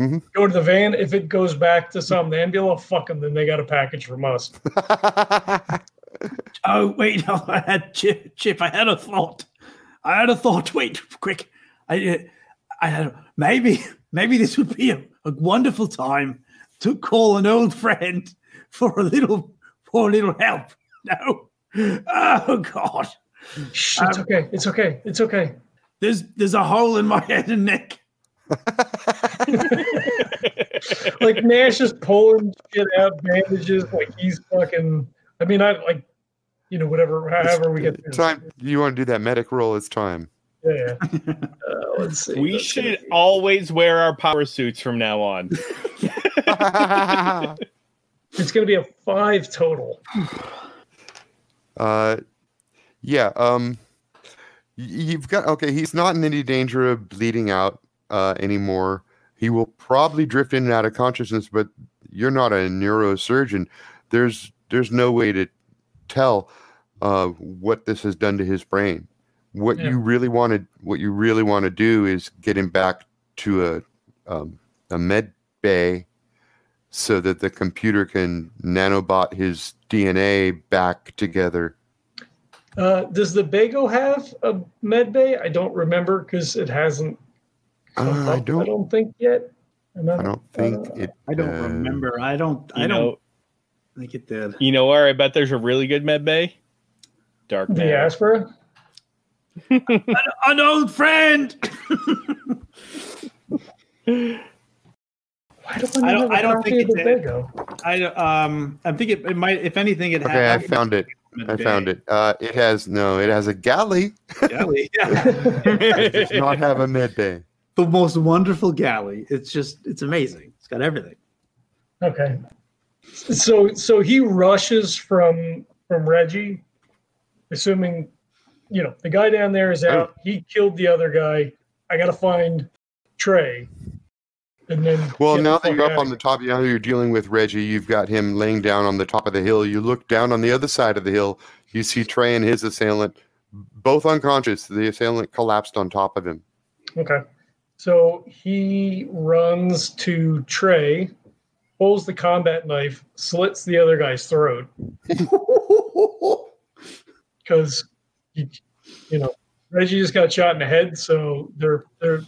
Mhm. go to the van. If it goes back to some ambulance, fuck them. Then they got a package from us. Oh wait, no, I had Chip. Chip, I had a thought. I had a thought. Wait, quick. I, uh, I had maybe maybe this would be a, a wonderful time to call an old friend for a little for a little help. No. Oh God. Shh, it's Um, okay. It's okay. It's okay. There's there's a hole in my head and neck. Like Nash is pulling shit out, bandages. Like he's fucking. I mean, I like, you know, whatever. However we get through. time. You want to do that medic roll? It's time. Yeah. yeah. Uh, let's see. we That's should be- always wear our power suits from now on. It's going to be a five total. Uh, yeah. Um, you've got okay. He's not in any danger of bleeding out uh, anymore. He will probably drift in and out of consciousness, but you're not a neurosurgeon. There's there's no way to tell uh, what this has done to his brain. What Yeah. you really want to what you really want to do is get him back to a um, a med bay so that the computer can nanobot his DNA back together. Uh, does the Bago have a med bay? I don't remember because it hasn't. Uh, I don't. don't think yet. Am I don't think uh, it. I don't uh, remember. I don't. You I don't know, think it did. you know where I bet there's a really good med bay? Dark The Matter. Aspera? An old friend. Why I don't, I don't- I don't think of the it's a- Bago. I um I think it, it might if anything it Okay, I found it. I found it. Uh, it has no. It has a galley. Galley. It does not have a med bay. the most wonderful galley. It's just it's amazing. It's got everything. Okay. So so he rushes from from Reggie, assuming you know the guy down there is out. He killed the other guy. I gotta find Trey. And then Well, now that you're up on the top, now you're dealing with Reggie. You've got him laying down on the top of the hill. You look down on the other side of the hill. You see Trey and his assailant, both unconscious. The assailant collapsed on top of him. Okay. So he runs to Trey, pulls the combat knife, slits the other guy's throat because you, you know Reggie just got shot in the head, so they're they're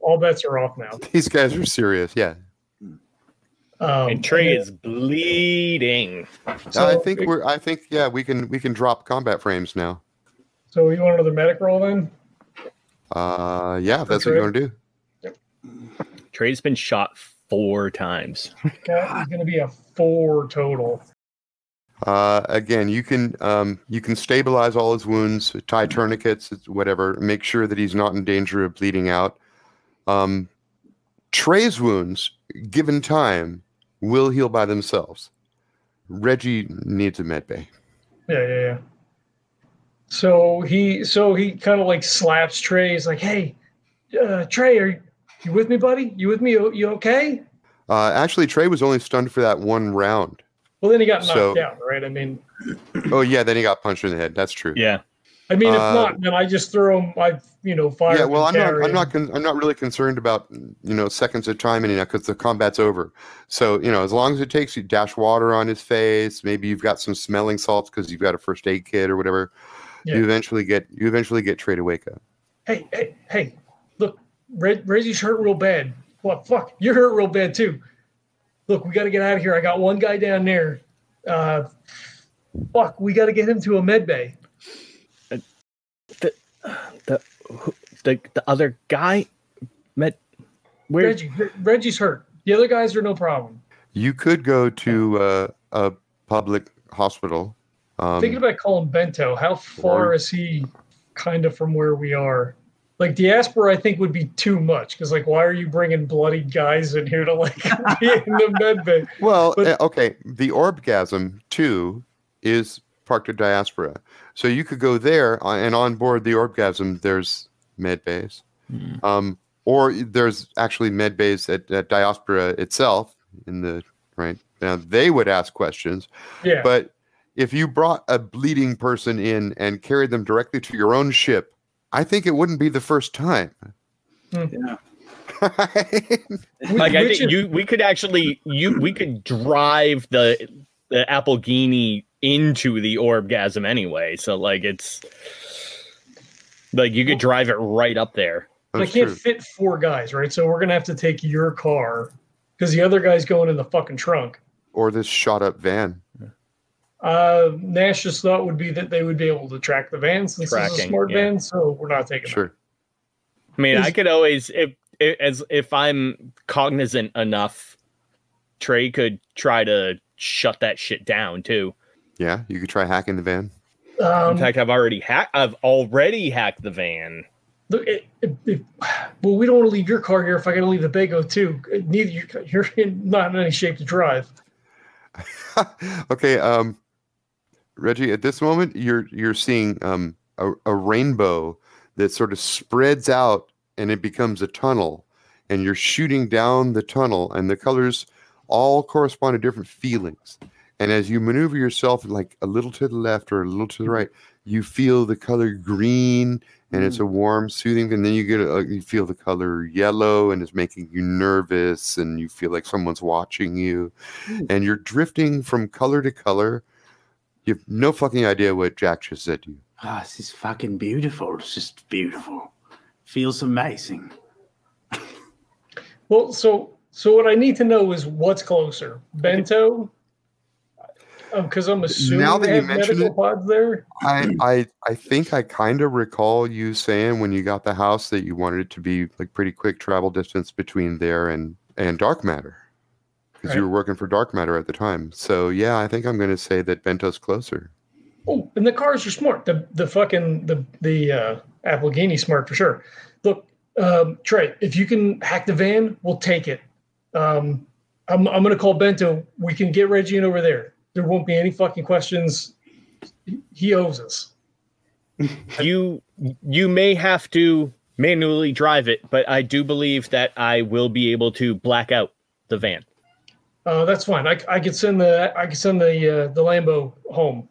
all bets are off now. These guys are serious. Yeah, Um, and Trey and is bleeding. So- I think we're. I think yeah, we can we can drop combat frames now. So you want another medic roll then? Uh, yeah, if that's what you want to do. Trey's been shot four times. That is going to be a four total. Uh, again, you can um, you can stabilize all his wounds, tie tourniquets, whatever. Make sure that he's not in danger of bleeding out. Um, Trey's wounds, given time, will heal by themselves. Reggie needs a med bay. Yeah, yeah, yeah. So he, so he kind of like slaps Trey. He's like, "Hey, uh, Trey, are you, you with me, buddy? You with me? You, you okay?" Uh, actually, Trey was only stunned for that one round. Well, then he got knocked So- out, right? I mean, Oh yeah, then he got punched in the head. That's true. Yeah. I mean, if Uh, not, then I just throw them. I, you know, fire. Yeah, well, I'm not. I'm not. Con- I'm not really concerned about you know seconds of time anymore because the combat's over. So you know, as long as it takes you dash water on his face, maybe you've got some smelling salts because you've got a first aid kit or whatever. Yeah. You eventually get. You eventually get Trey to wake up. Hey, hey, hey! Look, Reg, Reggie's hurt real bad. What? Fuck, you're hurt real bad too. Look, we got to get out of here. I got one guy down there. Uh, fuck, we got to get him to a med bay. The the the other guy met where Reggie, Reggie's hurt. The other guys are no problem. You could go to uh, a public hospital. Um, Thinking about calling Bento. How far or- is he kind of from where we are? Like diaspora, I think would be too much because, like, why are you bringing bloody guys in here to like be in the med bay? Well, But- uh, okay. The Orbgasm too is parked at Diaspora, so you could go there, uh, and on board the Orbgasm, there's med bays, um, or there's actually med bays at, at Diaspora itself. In the right now, they would ask questions, Yeah, but if you brought a bleeding person in and carried them directly to your own ship, I think it wouldn't be the first time. Yeah. like I think you we could actually you we could drive the the Applegini into the Orbgasm anyway. So like it's like you could drive it right up there. I can't true. fit four guys, right? So we're gonna have to take your car because the other guy's going in the fucking trunk. Or this shot up van. Uh, Nash's thought would be that they would be able to track the van since it's a smart yeah. van, so we're not taking Sure. I mean, Is- I could always if, if as if I'm cognizant enough, Trey could try to shut that shit down too. Yeah, you could try hacking the van. Um, In fact, I've already hacked. I've already hacked the van. look, it, it, it- well, we don't want to leave your car here if I got to leave the Bago too. Neither you, you're in, not in any shape to drive. okay, um, Reggie, at this moment, you're you're seeing um, a, a rainbow that sort of spreads out and it becomes a tunnel, and you're shooting down the tunnel, and the colors all correspond to different feelings. And as you maneuver yourself like a little to the left or a little to the mm-hmm. right, you feel the color green, and it's mm. a warm, soothing. And then you get a, uh, you feel the color yellow, and it's making you nervous, and you feel like someone's watching you mm. and you're drifting from color to color. You have no fucking idea what Jack just said to you. Ah, this is fucking beautiful. It's just beautiful. Feels amazing. Well, so so what I need to know is what's closer, Bento, because I'm assuming Now that you have mention medical it- pods there. I I, I think I kind of recall you saying when you got the house that you wanted it to be like pretty quick travel distance between there and and dark matter. because you were working for Dark Matter at the time. So yeah, I think I'm going to say that Bento's closer. Oh, and the cars are smart. The the fucking the the uh, Applegini smart for sure. Look, um, Trey, if you can hack the van, we'll take it. Um, I'm I'm gonna call Bento. We can get Reggie in over there. There won't be any fucking questions. He owes us. you you may have to manually drive it, but I do believe that I will be able to black out the van. Uh, that's fine. I, I could send the I could send the uh, the Lambo home,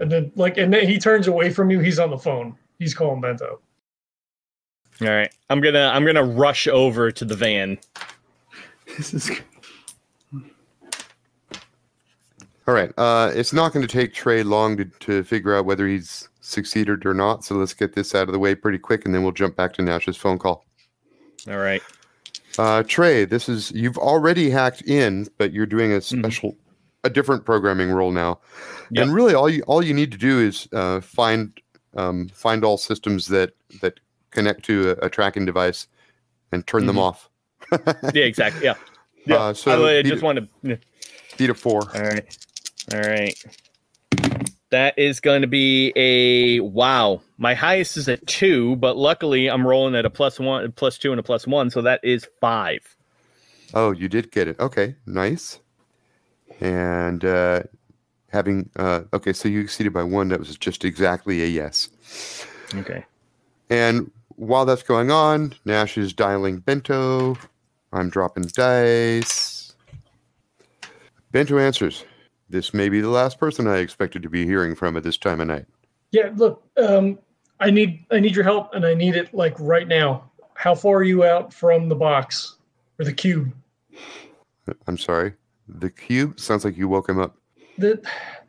and then like and then he turns away from you. He's on the phone. He's calling Bento. All right, I'm gonna I'm gonna rush over to the van. This is All right. Uh, it's not going to take Trey long to, to figure out whether he's succeeded or not. So let's get this out of the way pretty quick, and then we'll jump back to Nash's phone call. All right. Uh, Trey, this is you've already hacked in, but you're doing a special, a different programming role now. Yep. And really, all you all you need to do is uh, find um, find all systems that that connect to a, a tracking device and turn them Mhm. off. Yeah, exactly. Yeah. Yeah. Uh, so I, I just want to. beat a four. All right. All right. That is going to be a wow. My highest is a two, but luckily I'm rolling at a plus one, plus two, and a plus one, so that is five. Oh, you did get it. Okay, nice. And uh, having uh, okay, so you exceeded by one. That was just exactly a yes. Okay. And while that's going on, Nash is dialing Bento. I'm dropping dice. Bento answers. This may be the last person I expected to be hearing from at this time of night. Yeah, look, um, I need I need your help, and I need it like right now. How far are you out from the box or the cube? I'm sorry. The cube sounds like you woke him up. The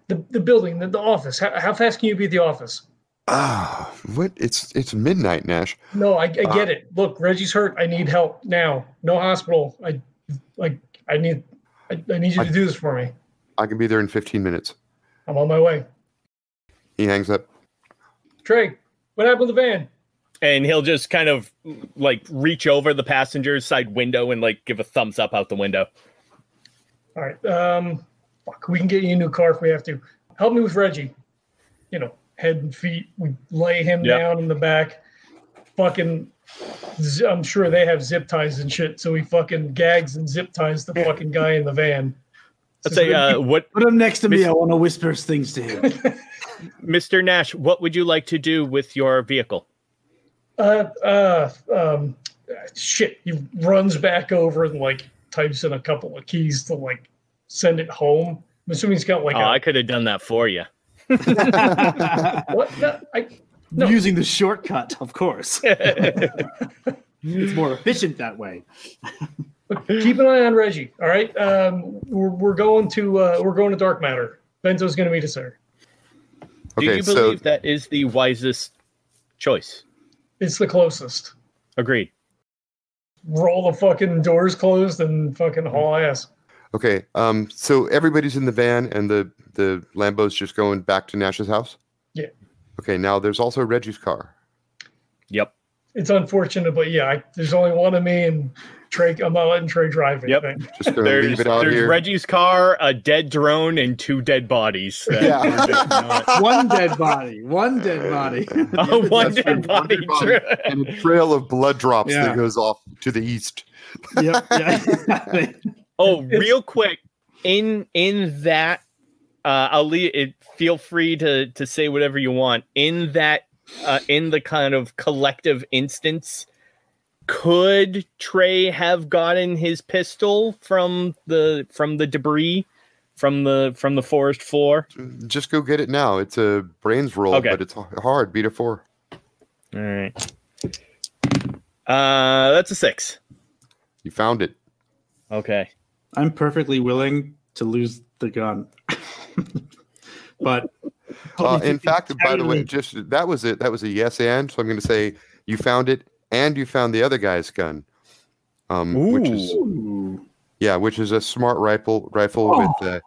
the, the building, the, the office. How, how fast can you be at the office? Ah, what? It's it's midnight, Nash. No, I, I get Uh, it. Look, Reggie's hurt. I need help now. No hospital. I like. I need. I, I need you I- to do this for me. I can be there in 15 minutes. I'm on my way. He hangs up. Trey, what happened to the van? And he'll just kind of like reach over the passenger's side window and like give a thumbs up out the window. All right. Um, fuck, we can get you a new car if we have to. Help me with Reggie. You know, head and feet. We lay him Yeah. down in the back. Fucking, I'm sure they have zip ties and shit. So he fucking gags and zip ties the fucking guy in the van. I'd say, uh, what, put him next to me. I want to whisper things to him. Mr. Nash, what would you like to do with your vehicle? Uh, uh, um, shit. He runs back over and like types in a couple of keys to like send it home. I'm assuming he's got like oh, a I could have done that for you. what? No, I, No. Using the shortcut, of course. it's more efficient that way. But keep an eye on Reggie. All right. Um, we're, we're going to uh, we're going to Dark Matter. Bento's going to meet us there. Do Okay, you so believe that is the wisest choice? It's the closest. Agreed. Roll the fucking doors closed and fucking haul ass. okay, um, so everybody's in the van, and the the Lambo's just going back to Nash's house. Yeah. Okay, now there's also Reggie's car. Yep. It's unfortunate, but yeah, I, there's only one of me and Trey. I'm not letting Trey drive Yep. Just gonna There's, leave it out there's here. Reggie's car, a dead drone, and two dead bodies. Yeah. we're just not- One dead body. One dead body. Oh, one That's dead true, one body. dead body. and a trail of blood drops Yeah. that goes off to the east. yep. Yeah. Oh, real quick, in in that, uh, I'll leave it. Feel free to to say whatever you want. In that, uh, in the kind of collective instance, could Trey have gotten his pistol from the from the debris from the from the forest floor? Just go get it now. It's a brains roll, Okay. but it's hard. Beat a four. All right. Uh, that's a six. You found it. Okay. I'm perfectly willing to lose the gun. but Uh, in fact, by the way, just that was it. That was a yes and. So I'm going to say you found it, and you found the other guy's gun, um, which is yeah, which is a smart rifle rifle Oh. with uh,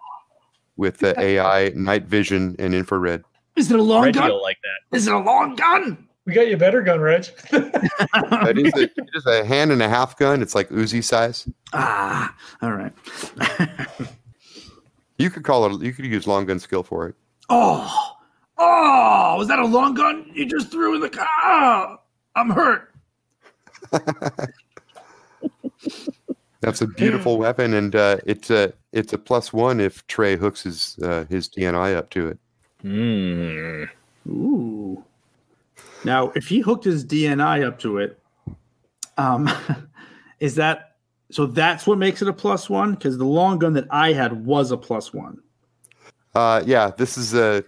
with the AI, night vision, and infrared. is it a long Reggie gun? like that. Is it a long gun? We got you a better gun, Reg. That is a, it is a hand and a half gun. It's like Uzi size. Ah, all right. You could call it. You could use long gun skill for it. oh, oh, was that a long gun you just threw in the car? Ah, I'm hurt. That's a beautiful weapon, and uh, it's a it's a plus one if Trey hooks his uh, his DNI up to it. Hmm. Ooh. Now, if he hooked his DNI up to it, um, is that so? That's what makes it a plus one because the long gun that I had was a plus one. Uh, yeah, this is a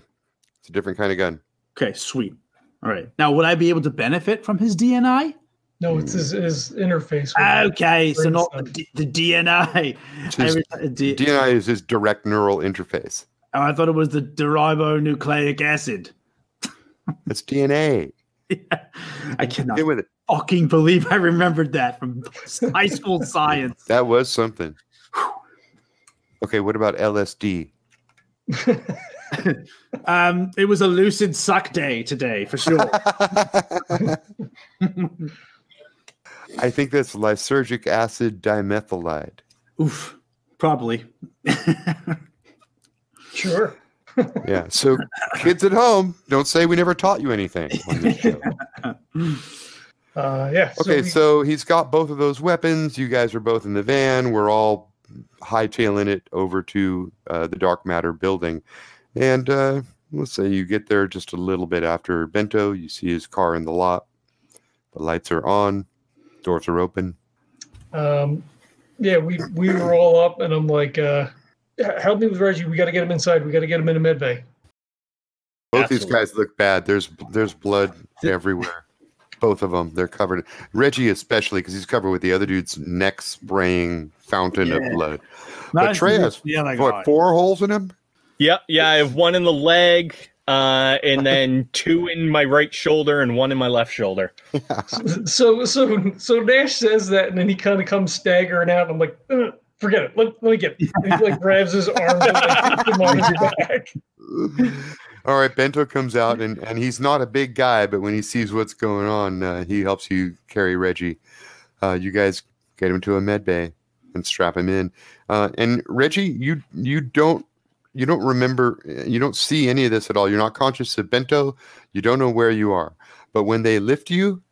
it's a different kind of gun. Okay, sweet. All right. Now, would I be able to benefit from his DNI? No, it's his, his interface. Okay, so not the, stuff. D- the DNI. It's his- Every ti- D- DNI is his direct neural interface. oh, I thought it was the deribonucleic acid. It's DNA. I cannot Get with it. fucking believe I remembered that from high school science. That was something. Okay, what about LSD? Um, it was a lucid suck day today for sure. I think that's lysergic acid dimethylide. Oof, probably. Sure. Yeah. So, kids at home, don't say we never taught you anything. On this show. Uh, yeah. Okay, we- so he's got both of those weapons. You guys are both in the van. We're all hightailing it over to uh, the dark matter building, and uh, let's say you get there just a little bit after Bento. You see his car in the lot. The lights are on. Doors are open. Um, yeah, we we were all up, and I'm like, uh, "Help me with Reggie. We got to get him inside. We got to get him in a med bay." Both these guys look bad. There's there's blood everywhere. Both of them. They're covered. Reggie especially because he's covered with the other dude's neck spraying fountain Yeah. of blood. But Trey has What guy. four holes in him? Yep. Yeah, I have one in the leg, uh, and then two in my right shoulder and one in my left shoulder. So so so Nash says that, and then he kind of comes staggering out. And I'm like, "Uh, "Forget it. Let, let me get." It. And he like grabs his arm and like, him on his back. All right, Bento comes out, and, and he's not a big guy, but when he sees what's going on, uh, he helps you carry Reggie. Uh, you guys get him to a med bay and strap him in. Uh, and Reggie, you you don't you don't remember, you don't see any of this at all. You're not conscious of Bento. You don't know where you are. But when they lift you,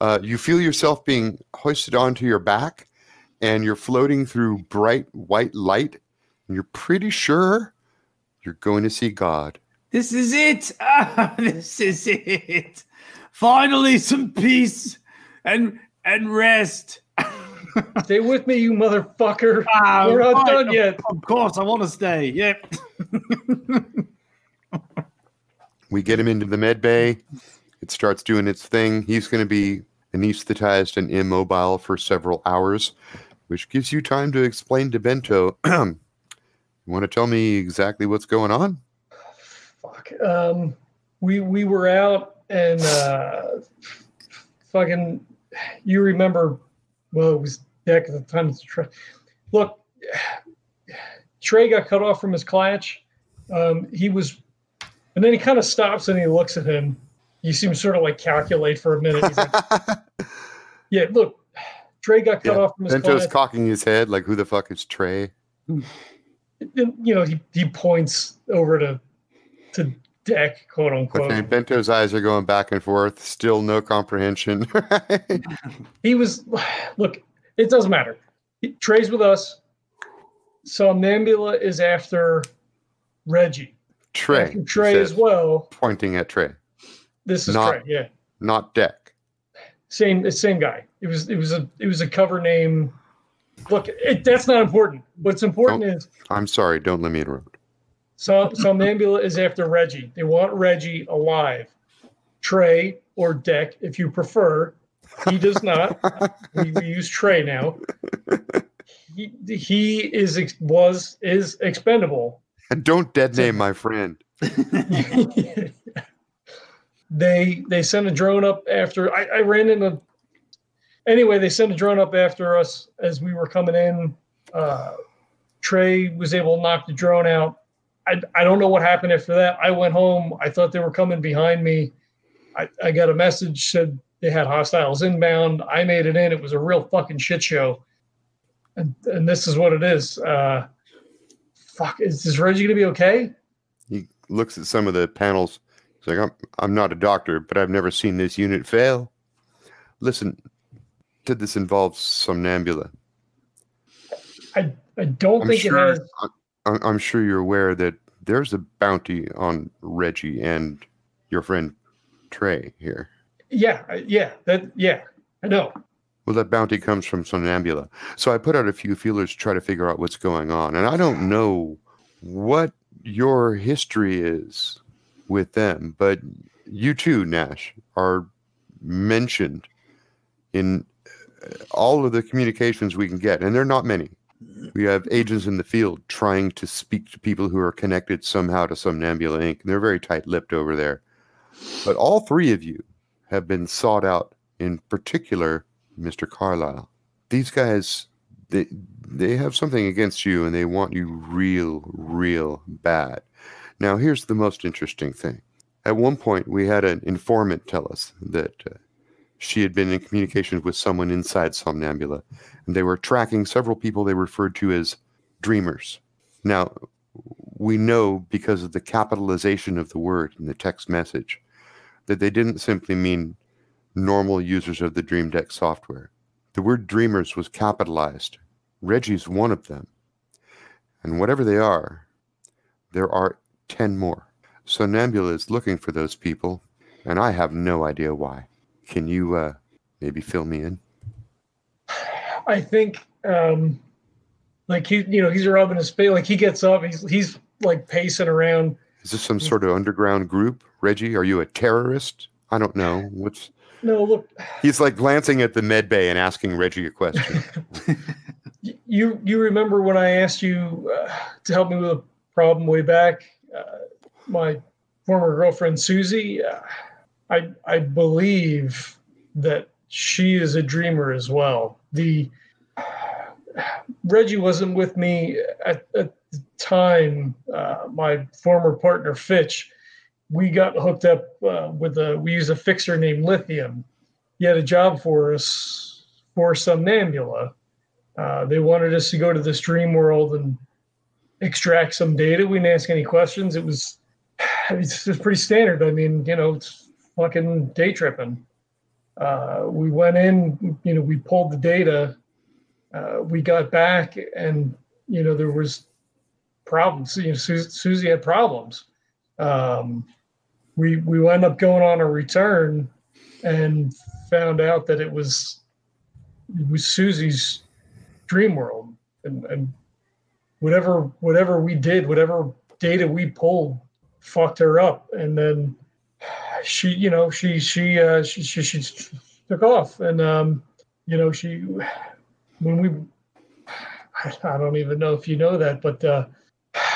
uh, you feel yourself being hoisted onto your back, and you're floating through bright white light. And you're pretty sure you're going to see God. This is it. Ah, this is it. Finally, some peace and and rest. Stay with me, you motherfucker. Ah, We're not right, done yet. Of course, I want to stay. Yep. We get him into the med bay. It starts doing its thing. He's going to be anesthetized and immobile for several hours, which gives you time to explain to Bento. you want to tell me exactly what's going on? Fuck. Um, we we were out and uh, fucking. You remember? Well, it was back at the time. Trey. Look, Trey got cut off from his clutch. Um, he was, and then he kind of stops and he looks at him. You see him sort of like calculate for a minute. He's like, "Yeah, look, Trey got cut Yeah, off from his Bento's clutch." cocking his head like, who the fuck is Trey? and, you know, he, he points over to to deck, quote unquote. Okay, Bento's eyes are going back and forth. Still no comprehension. He was look, it doesn't matter. He, Trey's with us. Somnambula is after Reggie. Trey. After Trey as well. Pointing at Trey, This is Not- Trey, yeah. not Deck. Same same guy. It was it was a it was a cover name. Look, it, that's not important. What's important Don't- is I'm sorry. Don't let me interrupt. Som- Somnambula is after Reggie. They want Reggie alive. Trey or Deck, if you prefer. He does not. we, we use Trey now. He, he is was is expendable. And don't dead name my friend. they they sent a drone up after I, I ran into anyway they sent a drone up after us as we were coming in uh, trey was able to knock the drone out I, I don't know what happened after that i went home i thought they were coming behind me I, I got a message said they had hostiles inbound. I made it in. It was a real fucking shit show. And and this is what it is. Uh, fuck, is, is Reggie gonna be okay? He looks at some of the panels. He's like, I'm, I'm not a doctor, but I've never seen this unit fail. Listen, did this involve somnambula? I I don't I'm think sure, it has. I'm sure you're aware that there's a bounty on Reggie and your friend Trey here. Yeah, yeah, that yeah, I know. Well, that bounty comes from Somnambula. So I put out a few feelers to try to figure out what's going on. And I don't know what your history is with them, but you too, Nash, are mentioned in all of the communications we can get. And they're not many. We have agents in the field trying to speak to people who are connected somehow to Somnambula Inc. And they're very tight lipped over there. But all three of you have been sought out, in particular, Mr. Carlisle. These guys, they they have something against you, and they want you real, real bad. Now, here's the most interesting thing. At one point, we had an informant tell us that uh, she had been in communication with someone inside Somnambula, and they were tracking several people they referred to as dreamers. Now, we know because of the capitalization of the word in the text message that they didn't simply mean normal users of the Dream Deck software. The word dreamers was capitalized. Reggie's one of them. And whatever they are, there are 10 more. Somnambula is looking for those people, and I have no idea why. Can you uh, maybe fill me in? I think um like he you know, he's rubbing his face like he gets up, he's he's like pacing around. Is this some sort of underground group? Reggie, are you a terrorist? I don't know. What's No, look, He's like glancing at the med bay and asking Reggie a question. you you remember when I asked you uh, to help me with a problem way back? Uh, my former girlfriend Susie, uh, I I believe that she is a dreamer as well. The Reggie wasn't with me at, at the time. Uh, my former partner Fitch, we got hooked up uh, with a we use a fixer named Lithium. He had a job for us for Somnambula. Uh, they wanted us to go to this dream world and extract some data. We didn't ask any questions. It was it's just pretty standard. I mean, you know, it's fucking day tripping. Uh, we went in, you know, we pulled the data. Uh, we got back, and you know, there was problems. You know, Su- Susie had problems. Um, we we wound up going on a return and found out that it was it was Susie's dream world, and, and whatever whatever we did, whatever data we pulled, fucked her up, and then she, you know, she she uh, she, she she took off, and um, you know, she when we, I don't even know if you know that, but uh,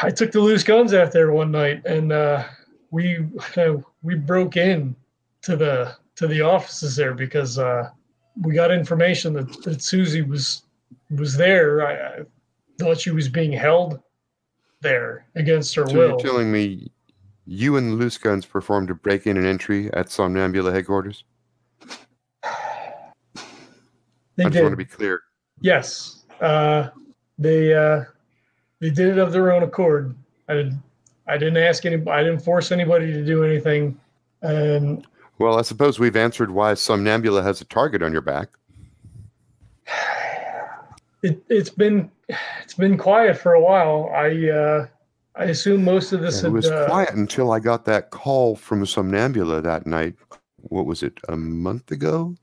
I took the loose guns out there one night, and uh, we we broke in to the to the offices there because uh, we got information that, that Susie was was there. I, I thought she was being held there against her so you're will. telling me you and the Loose Guns performed a break-in and entry at Somnambula headquarters? They I just did. want to be clear. Yes, uh, they uh, they did it of their own accord. I didn't I didn't ask any. I didn't force anybody to do anything. And Well, I suppose we've answered why Somnambula has a target on your back. it, it's been it's been quiet for a while. I uh, I assume most of this And it was uh, quiet until I got that call from Somnambula that night. What was it, a month ago?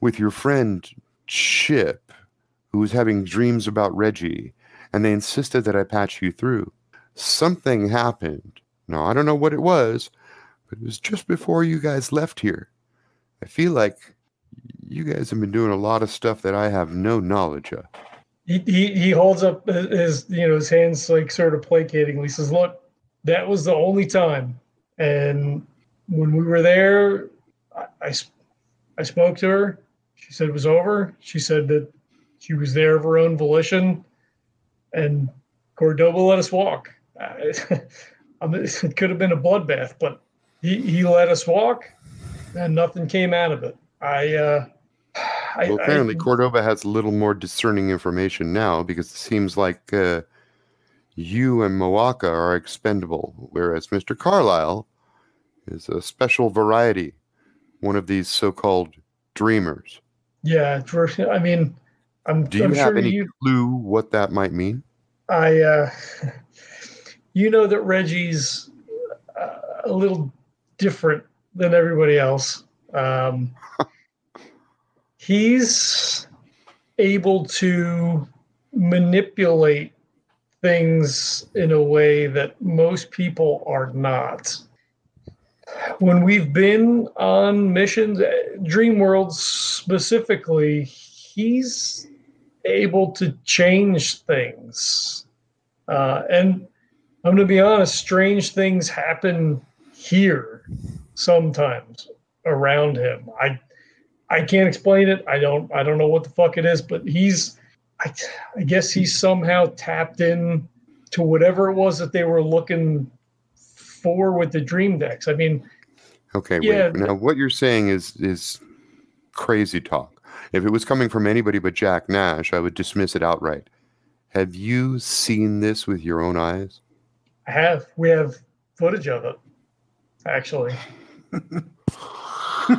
With your friend Chip, who was having dreams about Reggie, and they insisted that I patch you through. Something happened. Now, I don't know what it was, but it was just before you guys left here. I feel like you guys have been doing a lot of stuff that I have no knowledge of. He, he holds up his you know his hands like sort of placatingly. Says, "Look, that was the only time, and when we were there, I I spoke to her. She said it was over. She said that she was there of her own volition, and Cordoba let us walk. I, I it could have been a bloodbath, but he he let us walk, and nothing came out of it. I, uh, I, Well, apparently I, Cordova has a little more discerning information now because it seems like uh, you and Moaka are expendable, whereas Mr. Carlyle is a special variety, one of these so-called dreamers. yeah, I mean, I'm, Do you I'm have sure any you, clue what that might mean? I, uh, you know that Reggie's uh, a little different than everybody else. Um, he's able to manipulate things in a way that most people are not. When we've been on missions, uh, Dream World specifically, he's able to change things. Uh, and I'm going to be honest, strange things happen here sometimes around him. I I can't explain it. I don't I don't know what the fuck it is, but he's I, I guess he's somehow tapped in to whatever it was that they were looking for with the dream decks. I mean, Okay, Yeah, wait. Now, what you're saying is is crazy talk. If it was coming from anybody but Jack Nash, I would dismiss it outright. Have you seen this with your own eyes? I have we have footage of it actually.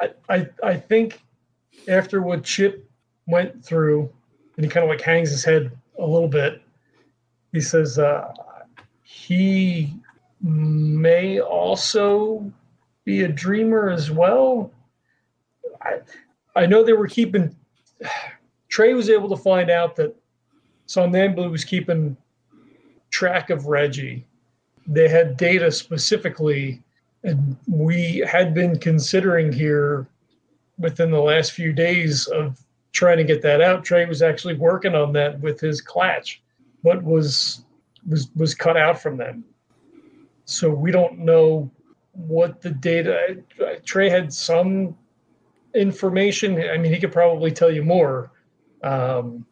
I, I I think after what Chip went through, and he kind of like hangs his head a little bit. He says uh, he may also be a dreamer as well. I I know they were keeping. Trey was able to find out that Somnambula was keeping track of Reggie. They had data specifically, and we had been considering here within the last few days of trying to get that out. Trey was actually working on that with his clutch, what was was was cut out from them. So we don't know what the data. Trey had some information. I mean, he could probably tell you more. Um,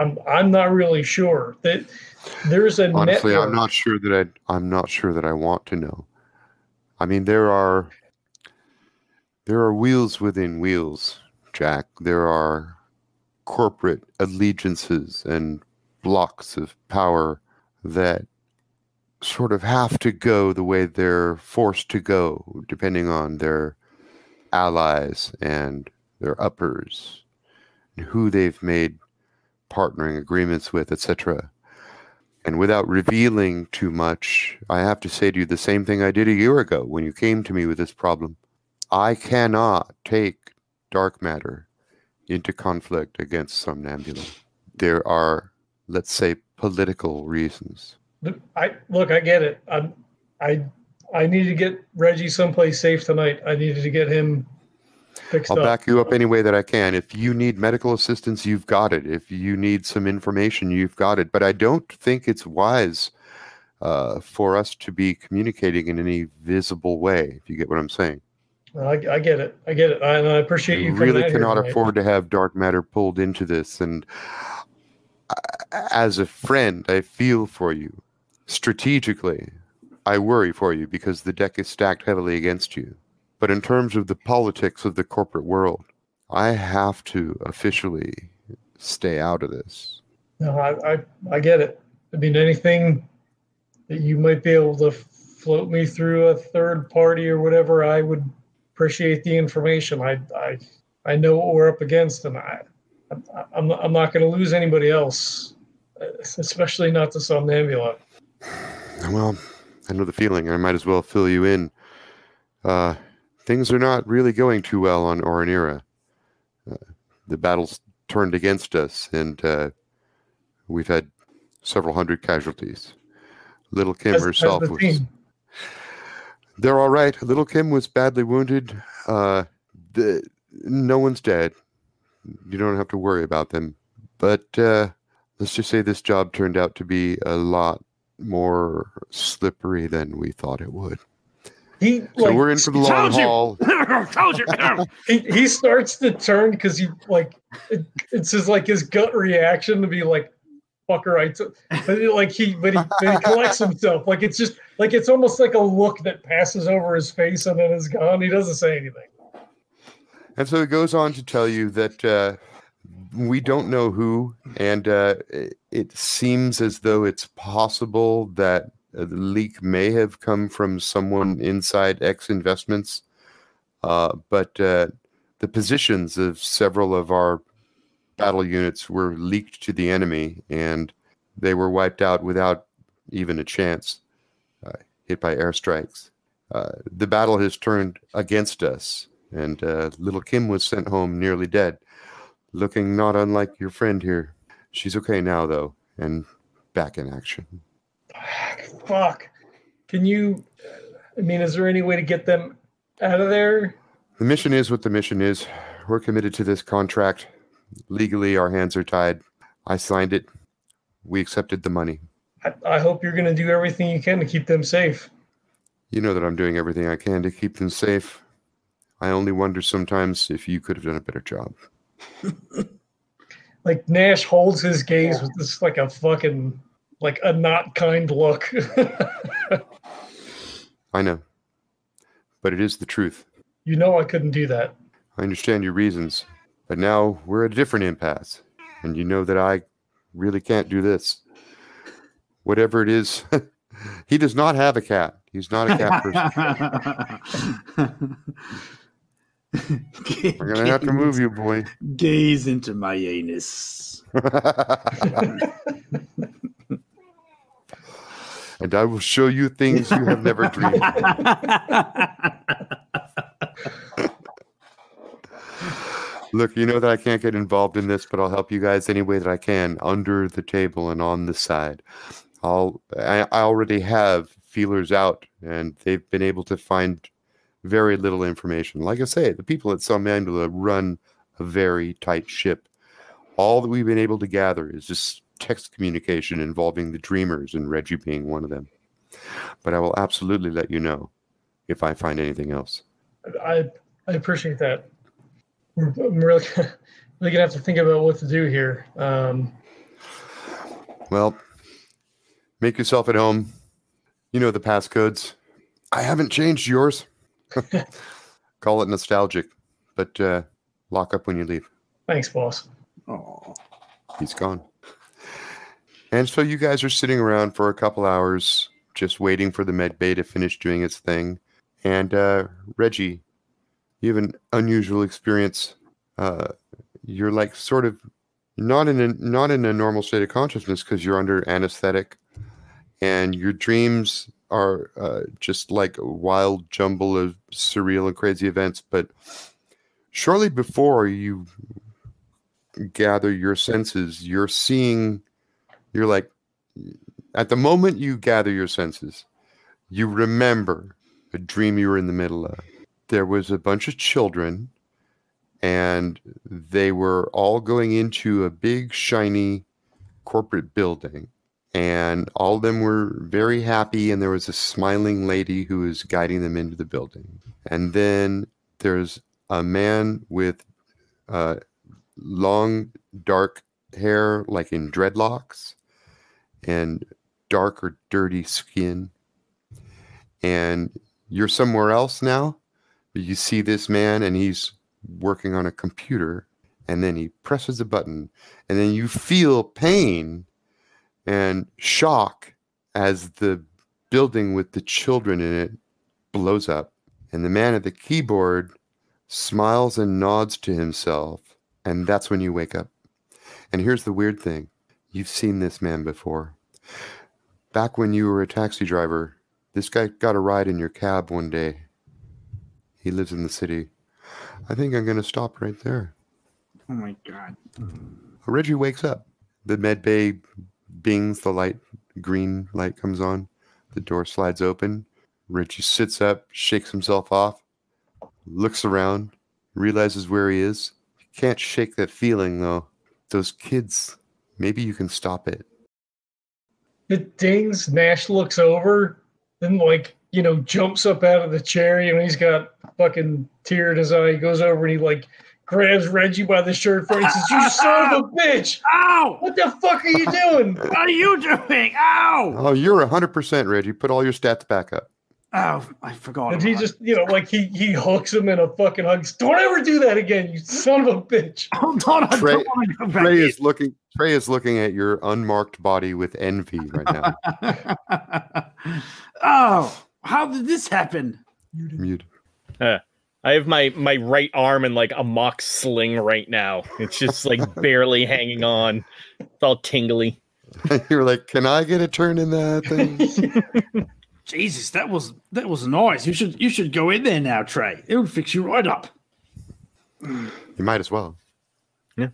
I'm I'm not really sure that there's a Honestly, network. I'm not sure that I I'm not sure that I want to know. I mean, there are there are wheels within wheels, Jack. There are corporate allegiances and blocks of power that sort of have to go the way they're forced to go, depending on their allies and their uppers, and who they've made partnering agreements with, etc. And without revealing too much, I have to say to you the same thing I did a year ago when you came to me with this problem. I cannot take dark matter into conflict against Somnambula. There are, let's say, political reasons. I look, I get it. I'm, I I need to get Reggie someplace safe tonight. I needed to get him fixed I'll up. back you up any way that I can. If you need medical assistance, you've got it. If you need some information, you've got it. But I don't think it's wise uh, for us to be communicating in any visible way, if you get what I'm saying. I, I get it. I get it. I, and I appreciate you. Really cannot afford to have dark matter pulled into this. And uh, as a friend, I feel for you. Strategically, I worry for you because the deck is stacked heavily against you. But in terms of the politics of the corporate world, I have to officially stay out of this. No, I, I I get it. I mean, anything that you might be able to float me through a third party or whatever, I would appreciate the information. I I I know what we're up against, and I I'm not, I'm not going to lose anybody else, especially not to Somnambula. Well, I know the feeling. I might as well fill you in. Uh, things are not really going too well on Oranira. Uh, the battle's turned against us, and uh, we've had several hundred casualties. Little Kim As- as herself the was. team. They're all right. Little Kim was badly wounded. Uh, the, no one's dead. You don't have to worry about them. But uh, let's just say this job turned out to be a lot more slippery than we thought it would. He So like we're in for the long Told you. haul. Told you. he, he starts to turn because he like it, it's his like his gut reaction to be like fucker. I took, but he- like he, but he, but he collects himself. Like it's just like it's almost like a look that passes over his face and then is gone. He doesn't say anything. And so it goes on to tell you that uh, we don't know who, and uh, it, it seems as though it's possible that the leak may have come from someone inside X Investments. Uh, but uh, the positions of several of our battle units were leaked to the enemy, and they were wiped out without even a chance, uh, hit by airstrikes. Uh, the battle has turned against us, and uh, little Kim was sent home nearly dead, looking not unlike your friend here. She's okay now, though, and back in action. Fuck. Can you? I mean, is there any way to get them out of there? The mission is what the mission is. We're committed to this contract. Legally, our hands are tied. I signed it. We accepted the money. I, I hope you're going to do everything you can to keep them safe. You know that I'm doing everything I can to keep them safe. I only wonder sometimes if you could have done a better job. Like Nash holds his gaze with this like a fucking like a not kind look. I know. But it is the truth. you know I couldn't do that. I understand your reasons. But now we're at a different impasse. And you know that I really can't do this. Whatever it is, he does not have a cat. He's not a cat person. We're going to have to move you, boy. Gaze into my anus. And I will show you things you have never dreamed. Look, you know that I can't get involved in this, but I'll help you guys any way that I can under the table and on the side. I'll I, I already have feelers out and they've been able to find very little information. Like I say, the people at Somnambula run a very tight ship. All that we've been able to gather is just text communication involving the dreamers and Reggie being one of them. But I will absolutely let you know if I find anything else. I I appreciate that. We're, I'm really really gonna have to think about what to do here. Um, Well, make yourself at home. You know the passcodes. I haven't changed yours. Call it nostalgic, but uh, lock up when you leave. thanks, boss. Oh, He's gone. And so you guys are sitting around for a couple hours, just waiting for the med bay to finish doing its thing. And uh, Reggie, you have an unusual experience. Uh, you're like sort of not in a not in a normal state of consciousness because you're under anesthetic, and your dreams are uh, just like a wild jumble of surreal and crazy events. But shortly before you gather your senses, you're seeing, you're like, at the moment you gather your senses, you remember a dream you were in the middle of. There was a bunch of children, and they were all going into a big, shiny corporate building. And all of them were very happy, and there was a smiling lady who was guiding them into the building. And then there's a man with uh, long, dark hair, like in dreadlocks, and dark or dirty skin. And you're somewhere else now, but you see this man, and he's working on a computer, and then he presses a button, and then you feel pain and shock as the building with the children in it blows up. And the man at the keyboard smiles and nods to himself and that's when you wake up. And here's the weird thing you've seen this man before. Back when you were a taxi driver, this guy got a ride in your cab one day. He lives in the city. I think I'm going to stop right there. oh my god. Reggie wakes up. The med bay bings, the light, green light comes on. The door slides open. Reggie sits up, shakes himself off, looks around, realizes where he is. Can't shake that feeling though. Those kids, maybe you can stop it. It dings. Nash looks over, then like you know jumps up out of the chair. You know he's got fucking tear in his eye. He goes over and he like grabs Reggie by the shirt front and says, "You son of a bitch! Ow! What the fuck are you doing?" What are you doing? Ow! Oh, you're 100% Reggie. Put all your stats back up. Oh, I forgot. And he just, you know, like he he hooks him in a fucking hug. Don't ever do that again, you son of a bitch. Hold on, I Trey- don't go back. Trey is looking. Trey is looking at your unmarked body with envy right now. oh, how did this happen? Mute. Uh, I have my my right arm in like a mock sling right now. It's just like barely hanging on. It's all tingly. You're like, can I get a turn in that thing? Jesus, that was that was nice. You should you should go in there now, Trey. It would fix you right up. you might as well. Yeah.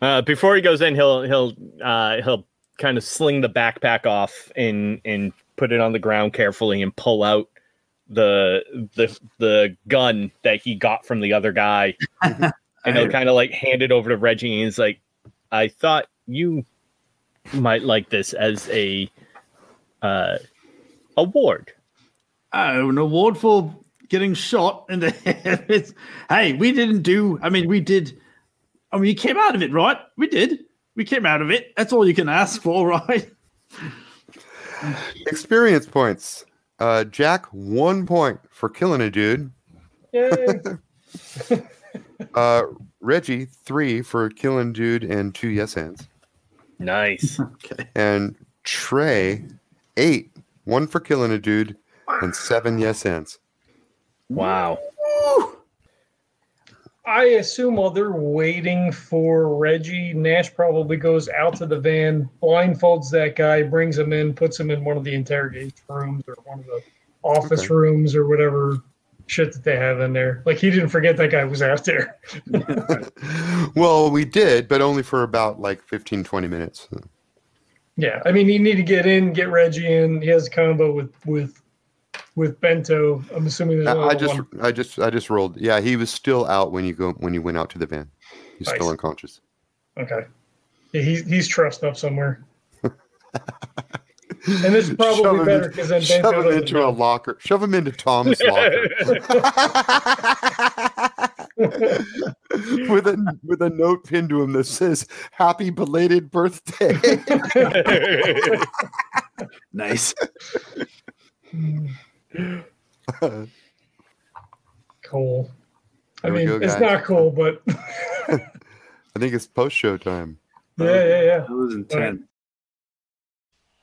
Uh, before he goes in, he'll he'll uh, he'll kind of sling the backpack off and and put it on the ground carefully and pull out the the the gun that he got from the other guy, and he'll kind of like hand it over to Reggie. And he's like, "I thought you might like this as a uh, award." Oh, an award for getting shot in the head. Hey, we didn't do. I mean, we did. I mean, you came out of it, right? We did. We came out of it. That's all you can ask for, right? Experience points. Uh, Jack, one point for killing a dude. Yay. Uh, Reggie, three for killing dude and two yes hands. Nice. Okay. And Trey, eight, one for killing a dude and seven yes hands. Wow. I assume while they're waiting for Reggie, Nash probably goes out to the van, blindfolds that guy, brings him in, puts him in one of the interrogation rooms or one of the office Okay. rooms or whatever shit that they have in there. Like he didn't forget that guy was out there. well, we did, but only for about like 15, 20 minutes. Yeah, I mean, you need to get in, get Reggie in. He has a combo with with with Bento. I'm assuming there's I, just, one. I just, I just rolled. Yeah, he was still out when you go when you went out to the van. He's still unconscious. Okay, yeah, he's he's trussed up somewhere. and this is probably Shove better because then Shove Bento him doesn't into a locker. Shove him into Tom's locker with a with a note pinned to him that says "Happy belated birthday." Nice. cool. I There we mean, go, it's not cool, but I think it's post show time. yeah, yeah, yeah. That was intense.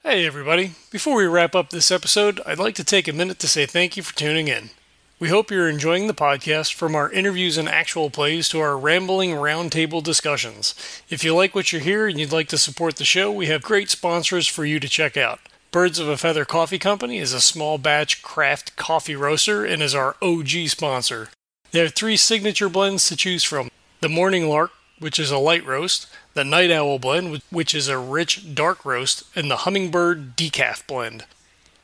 Hey, everybody. Before we wrap up this episode, I'd like to take a minute to say thank you for tuning in. We hope you're enjoying the podcast from our interviews and actual plays to our rambling roundtable discussions. If you like what you hear and you'd like to support the show, we have great sponsors for you to check out. Birds of a Feather Coffee Company is a small batch craft coffee roaster and is our OG sponsor. They have three signature blends to choose from the Morning Lark, which is a light roast, the Night Owl blend, which is a rich dark roast, and the Hummingbird Decaf blend.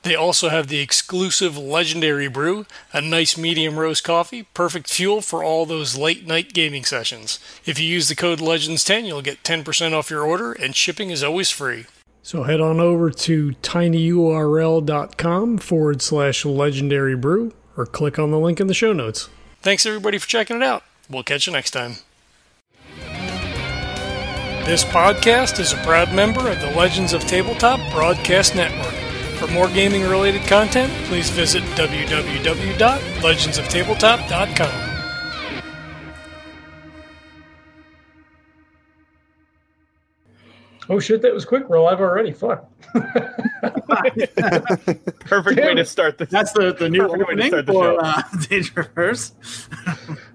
They also have the exclusive Legendary Brew, a nice medium roast coffee, perfect fuel for all those late night gaming sessions. If you use the code LEGENDS10, you'll get 10% off your order, and shipping is always free. So head on over to tinyurl.com forward slash legendary brew or click on the link in the show notes. Thanks everybody for checking it out. We'll catch you next time. This podcast is a proud member of the Legends of Tabletop Broadcast Network. For more gaming related content, please visit www.legendsoftabletop.com. Oh shit, that was quick. We're live already. Fuck. Perfect way to start this. That's the, the new Perfect way to opening start the for show. uh, Dangerous.